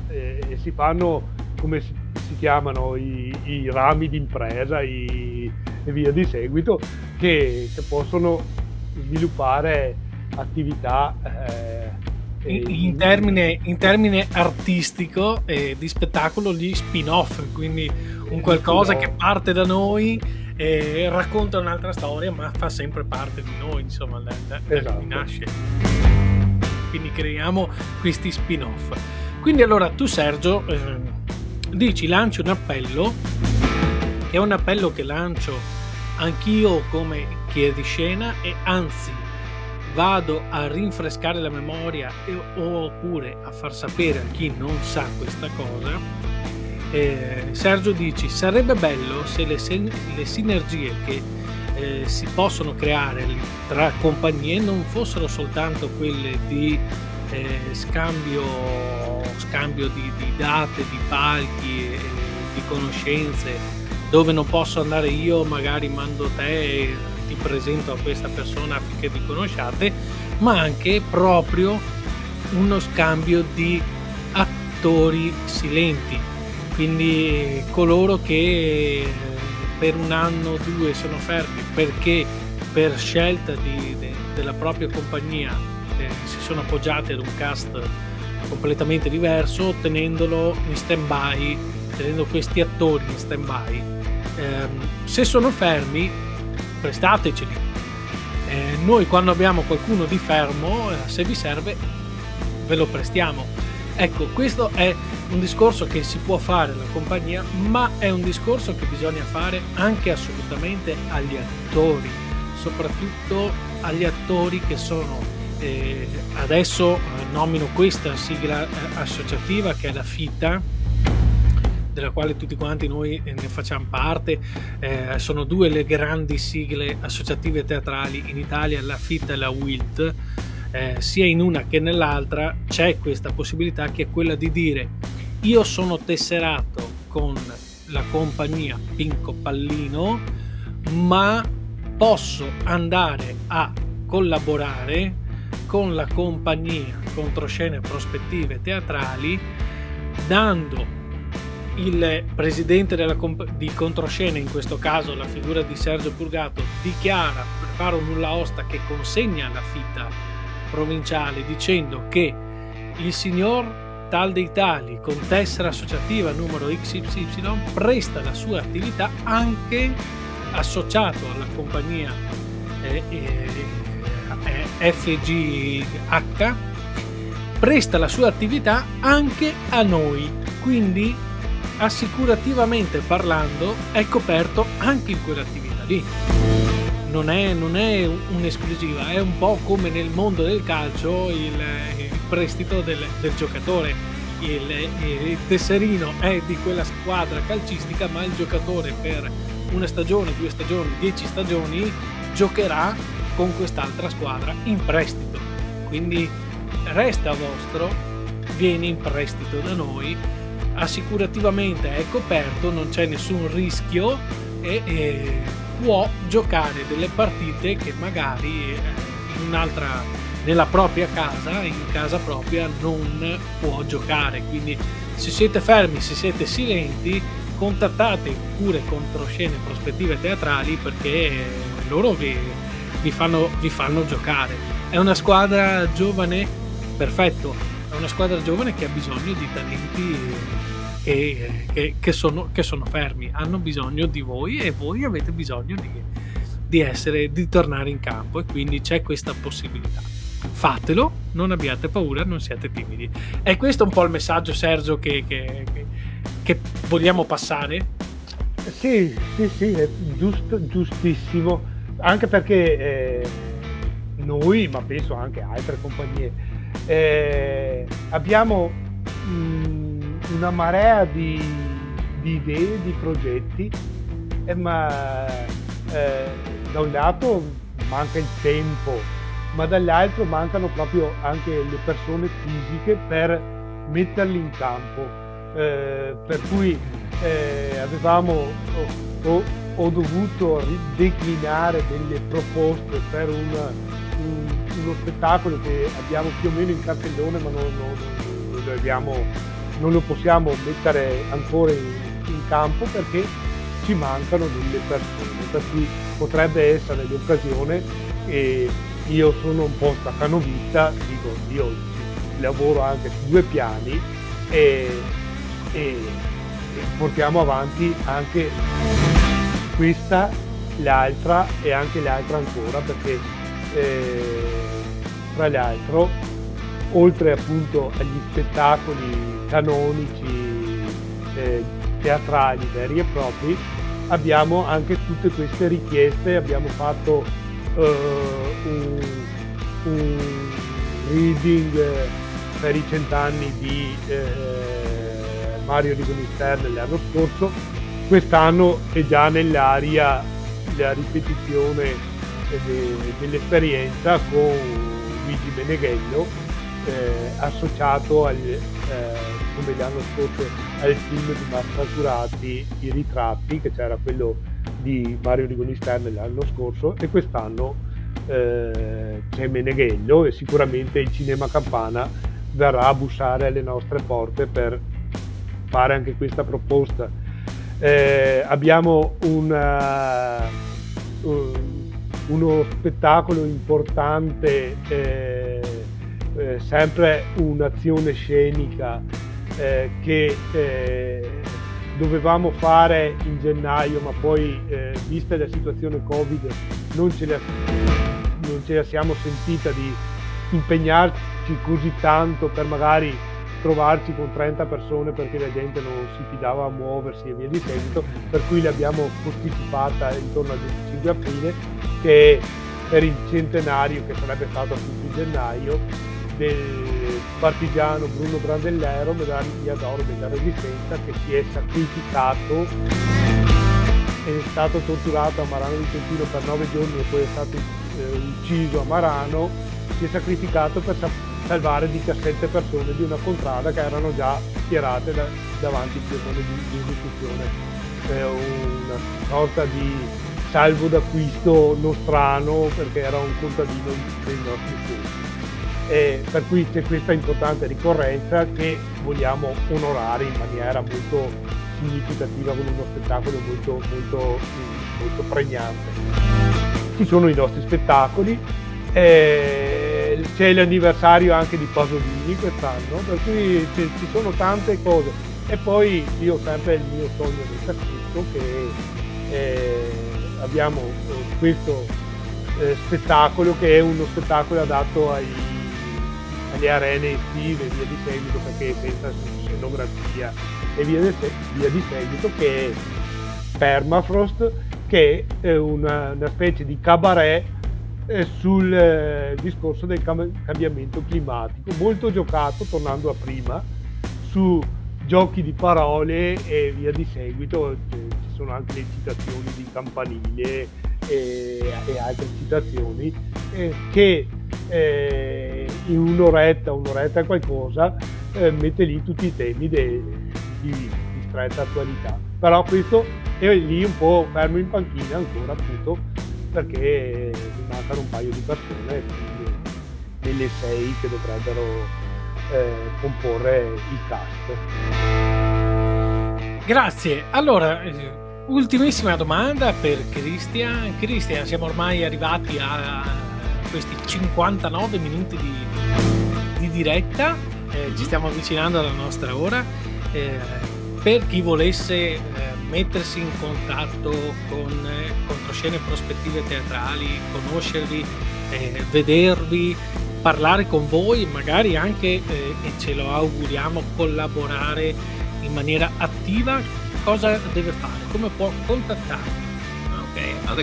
e si, fanno come si, si chiamano i, i, rami d'impresa i, e via di seguito che, che possono sviluppare attività eh, in, in, termine, in, termine, artistico e di spettacolo gli spin-off, quindi un qualcosa che parte da noi e racconta un'altra storia, ma fa sempre parte di noi, insomma, da, da, esatto. da cui nasce. Quindi creiamo questi spin-off. Quindi allora tu Sergio eh, dici lanci un appello, che è un appello che lancio anch'io come chi è di scena e anzi vado a rinfrescare la memoria e, oppure a far sapere a chi non sa questa cosa, eh, Sergio dici sarebbe bello se le, sen- le sinergie che eh, si possono creare tra compagnie non fossero soltanto quelle di eh, scambio, scambio di, di, date, di palchi, di conoscenze, dove non posso andare io, magari mando te ti presento a questa persona affinché vi conosciate, ma anche proprio uno scambio di attori silenti, quindi coloro che per un anno o due sono fermi perché per scelta di, de, della propria compagnia eh, si sono appoggiati ad un cast completamente diverso, tenendolo in stand by, tenendo questi attori in stand by. Eh, se sono fermi prestateceli. Eh, noi quando abbiamo qualcuno di fermo, eh, se vi serve, ve lo prestiamo. Ecco, questo è un discorso che si può fare alla compagnia, ma è un discorso che bisogna fare anche assolutamente agli attori, soprattutto agli attori che sono eh, adesso eh, nomino questa sigla eh, associativa che è la FITA della quale tutti quanti noi eh, ne facciamo parte. Eh, sono due le grandi sigle associative teatrali in Italia, la FIT e la WILT. Eh, sia in una che nell'altra c'è questa possibilità che è quella di dire io sono tesserato con la compagnia Pinco Pallino ma posso andare a collaborare con la compagnia controscene prospettive teatrali dando il presidente comp- di controscena, in questo caso la figura di Sergio Purgato, dichiara, prepara un nulla osta che consegna la fitta provinciale dicendo che il signor tal dei tali con tessera associativa numero XYY presta la sua attività anche associato alla compagnia eh, eh, FGH presta la sua attività anche a noi. Quindi assicurativamente parlando è coperto anche in quell'attività lì. Non è, non è un'esclusiva, è un po' come nel mondo del calcio il, il prestito del, del giocatore. Il, il, tesserino è di quella squadra calcistica, ma il giocatore per una stagione, due stagioni, dieci stagioni giocherà con quest'altra squadra in prestito. Quindi resta vostro, viene in prestito da noi assicurativamente è coperto, non c'è nessun rischio e, e può giocare delle partite che magari eh, in un'altra nella propria casa, in casa propria non può giocare. Quindi se siete fermi, se siete silenti, contattate pure controscene prospettive teatrali perché loro vi, vi, fanno, vi fanno giocare. È una squadra giovane, perfetto, è una squadra giovane che ha bisogno di talenti che, che, che, sono, che sono fermi, hanno bisogno di voi e voi avete bisogno di, di, essere, di tornare in campo e quindi c'è questa possibilità. Fatelo, non abbiate paura, non siate timidi. È questo un po' il messaggio, Sergio, che, che vogliamo passare? Sì, sì, sì, è giusto, giustissimo, anche perché eh, noi, ma penso anche altre compagnie, eh, abbiamo mh, mm, una marea di, di idee, di progetti, eh, ma eh, da un lato manca il tempo, ma dall'altro mancano proprio anche le persone fisiche per metterli in campo. Eh, per cui eh, avevamo o, ho dovuto declinare delle proposte per un, un, uno spettacolo che abbiamo più o meno in cartellone ma non, non, non, abbiamo, non lo, possiamo mettere ancora in, in campo perché ci mancano delle persone, per cui potrebbe essere l'occasione e io sono un po' staccanovista, dico io lavoro anche su due piani e, e, e portiamo avanti anche questa, l'altra e anche l'altra ancora perché eh, tra l'altro oltre appunto agli spettacoli canonici eh, teatrali veri e propri abbiamo anche tutte queste richieste abbiamo fatto uh, un, un, reading per i cent'anni di eh, Mario Rigonister l'anno scorso. Quest'anno è già nell'aria la ripetizione de, dell'esperienza con Luigi Meneghello eh, associato al, eh, come l'anno scorso al film di Marco Curati I ritratti che c'era quello di Mario Rigoni Stern l'anno scorso e quest'anno eh, c'è Meneghello e sicuramente il Cinema Campana verrà a bussare alle nostre porte per fare anche questa proposta. Eh, abbiamo una, uh, uno spettacolo importante, eh, eh, sempre un'azione scenica eh, che eh, dovevamo fare in gennaio, ma poi eh, vista la situazione Covid non ce, la, non ce la siamo sentita di impegnarci così tanto per magari trovarci con 30 persone perché la gente non si fidava a muoversi e via di seguito, per cui l'abbiamo posticipata intorno al 25 aprile, che per il centenario che sarebbe stato appunto in gennaio del partigiano Bruno Brandellero, medaglia d'oro della resistenza, che si è sacrificato, è stato torturato a Marano Vicentino per nove giorni e poi è stato eh, ucciso a Marano, si è sacrificato per salvare 17 persone di una contrada che erano già schierate da, davanti al piattone di, di esecuzione. È una sorta di salvo d'acquisto nostrano perché era un contadino dei nostri figli. E per cui c'è questa importante ricorrenza che vogliamo onorare in maniera molto significativa con uno spettacolo molto, molto, molto pregnante. Ci sono i nostri spettacoli, eh, c'è l'anniversario anche di Pasolini quest'anno, per cui ci, sono tante cose. E poi io sempre il mio sogno del cassetto che eh, abbiamo eh, questo eh, spettacolo che è uno spettacolo adatto ai, alle arene estive e via di seguito perché senza scenografia e via di, via di seguito che è Permafrost che è una, una specie di cabaret eh, sul eh, discorso del cam- cambiamento climatico, molto giocato, tornando a prima, su giochi di parole e via di seguito, eh, ci sono anche le citazioni di Campanile e, e altre citazioni eh, che eh, in un'oretta, un'oretta qualcosa eh, mette lì tutti i temi de- di, di stretta attualità. Però questo è lì un po' fermo in panchina ancora appunto perché mi mancano un paio di persone delle sei che dovrebbero eh, comporre il cast. Grazie. Allora, ultimissima domanda per Cristian. Cristian, siamo ormai arrivati a questi 59 minuti di diretta, eh, ci stiamo avvicinando alla nostra ora. Eh, per chi volesse eh, mettersi in contatto con eh, controscene prospettive teatrali, conoscervi, eh, vedervi, parlare con voi, magari anche, eh, e ce lo auguriamo, collaborare in maniera attiva, cosa deve fare? Come può contattarvi?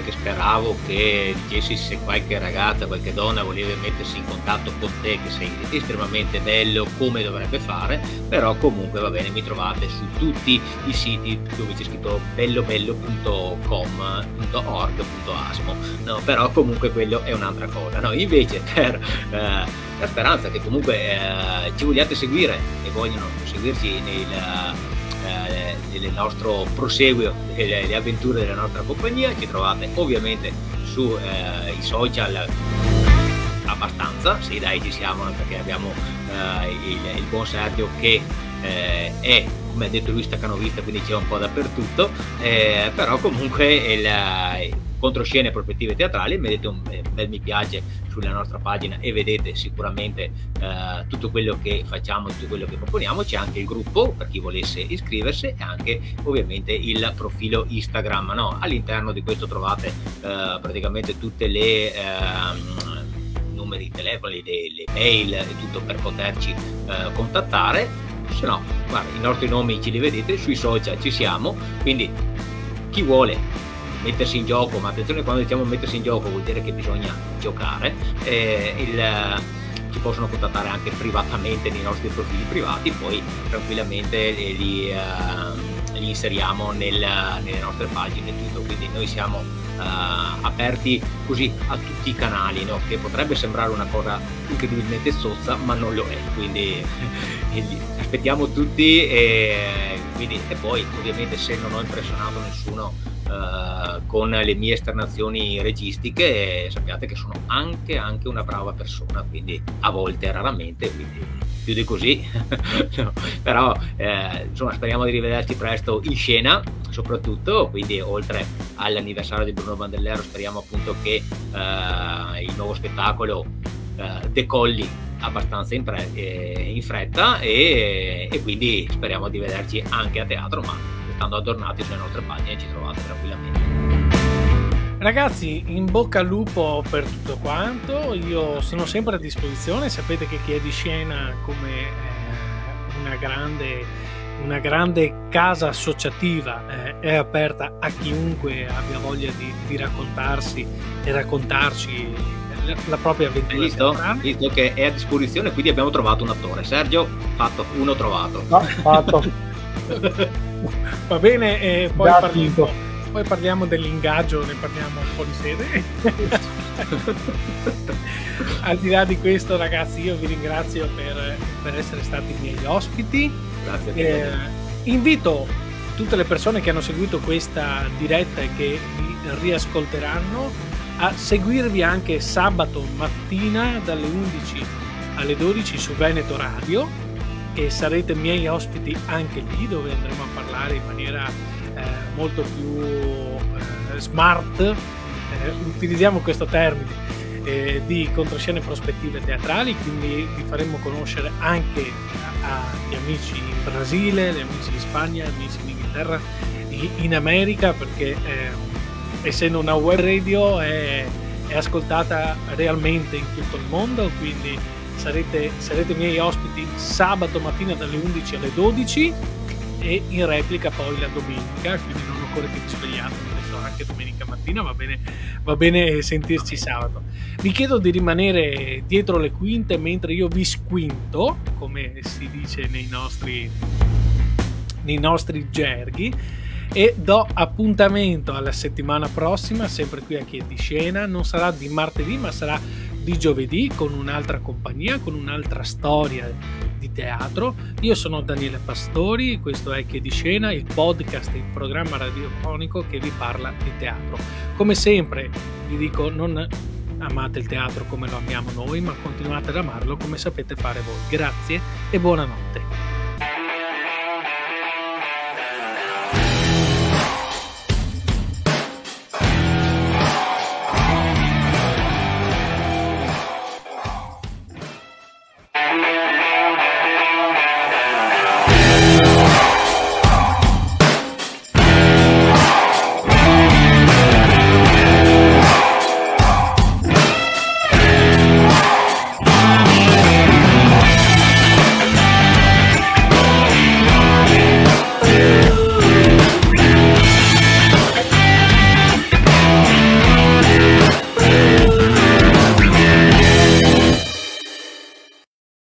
Che speravo che dicessi se qualche ragazza, qualche donna voleva mettersi in contatto con te, che sei estremamente bello, come dovrebbe fare, però comunque va bene, mi trovate su tutti i siti dove c'è scritto bellobello.com.org.asmo, no, però comunque quello è un'altra cosa, no? Invece per... Eh, la speranza che comunque eh, ci vogliate seguire e vogliono seguirci nel, nel nostro proseguio delle avventure della nostra compagnia. Ci trovate ovviamente sui eh, social abbastanza, sì dai ci siamo perché abbiamo eh, il, il, buon Sergio che eh, è come ha detto lui staccanovista quindi c'è un po' dappertutto eh, però comunque il, controscene e prospettive teatrali, mettete un bel mi piace sulla nostra pagina e vedete sicuramente eh, tutto quello che facciamo, tutto quello che proponiamo. C'è anche il gruppo per chi volesse iscriversi e anche ovviamente il profilo Instagram. No? All'interno di questo trovate eh, praticamente tutte le... Eh, numeri di telefono, le, le, mail e tutto per poterci eh, contattare se no guarda, i nostri nomi ce li vedete sui social ci siamo quindi chi vuole mettersi in gioco, ma attenzione quando diciamo mettersi in gioco vuol dire che bisogna giocare, eh, il, ci possono contattare anche privatamente nei nostri profili privati, poi tranquillamente li, uh, li inseriamo nel, nelle nostre pagine tutto, quindi noi siamo uh, aperti così a tutti i canali, no? che potrebbe sembrare una cosa incredibilmente sozza, ma non lo è, quindi [laughs] aspettiamo tutti e, quindi, e poi ovviamente se non ho impressionato nessuno Uh, con le mie esternazioni registiche sappiate che sono anche, anche, una brava persona quindi a volte raramente quindi più di così. [laughs] No, però eh, insomma speriamo di rivederci presto in scena soprattutto quindi oltre all'anniversario di Bruno Bandellero speriamo appunto che eh, il nuovo spettacolo eh, decolli abbastanza in, pre- eh, in fretta e, e quindi speriamo di vederci anche a teatro ma stando aggiornati sulle nostre pagine ci trovate tranquillamente. Ragazzi, in bocca al lupo per tutto quanto, io sono sempre a disposizione, sapete che chi è di scena come eh, una grande, una grande casa associativa eh, è aperta a chiunque abbia voglia di, di raccontarsi e raccontarci la propria avventura. Visto? Visto che è a disposizione, quindi abbiamo trovato un attore. Sergio, fatto, uno trovato. No, fatto. [laughs] [laughs] Va bene, e poi, parliamo, poi parliamo dell'ingaggio, ne parliamo un po' di sede. [laughs] Al di là di questo, ragazzi, io vi ringrazio per, per essere stati i miei ospiti. Grazie. Eh, invito tutte le persone che hanno seguito questa diretta e che vi riascolteranno a seguirvi anche sabato mattina dalle 11 alle 12 su Veneto Radio e sarete miei ospiti anche lì dove andremo a parlare in maniera eh, molto più eh, smart, eh, utilizziamo questo termine, eh, di controscene prospettive teatrali, quindi vi faremo conoscere anche agli amici in Brasile, gli amici in Spagna, gli amici in Inghilterra, in America, perché eh, essendo una web radio è, è ascoltata realmente in tutto il mondo, quindi sarete, sarete miei ospiti sabato mattina dalle 11 alle 12 e in replica poi la domenica, quindi non occorre che vi svegliate, adesso anche domenica mattina va bene, va bene sentirci sabato. Vi chiedo di rimanere dietro le quinte mentre io vi squinto, come si dice nei nostri, nei nostri gerghi, e do appuntamento alla settimana prossima, sempre qui a Chi è di Scena, non sarà di martedì ma sarà di giovedì con un'altra compagnia, con un'altra storia di teatro. Io sono Daniele Pastori, questo è Che di Scena, il podcast, il programma radiofonico che vi parla di teatro. Come sempre vi dico non amate il teatro come lo amiamo noi, ma continuate ad amarlo come sapete fare voi. Grazie e buonanotte.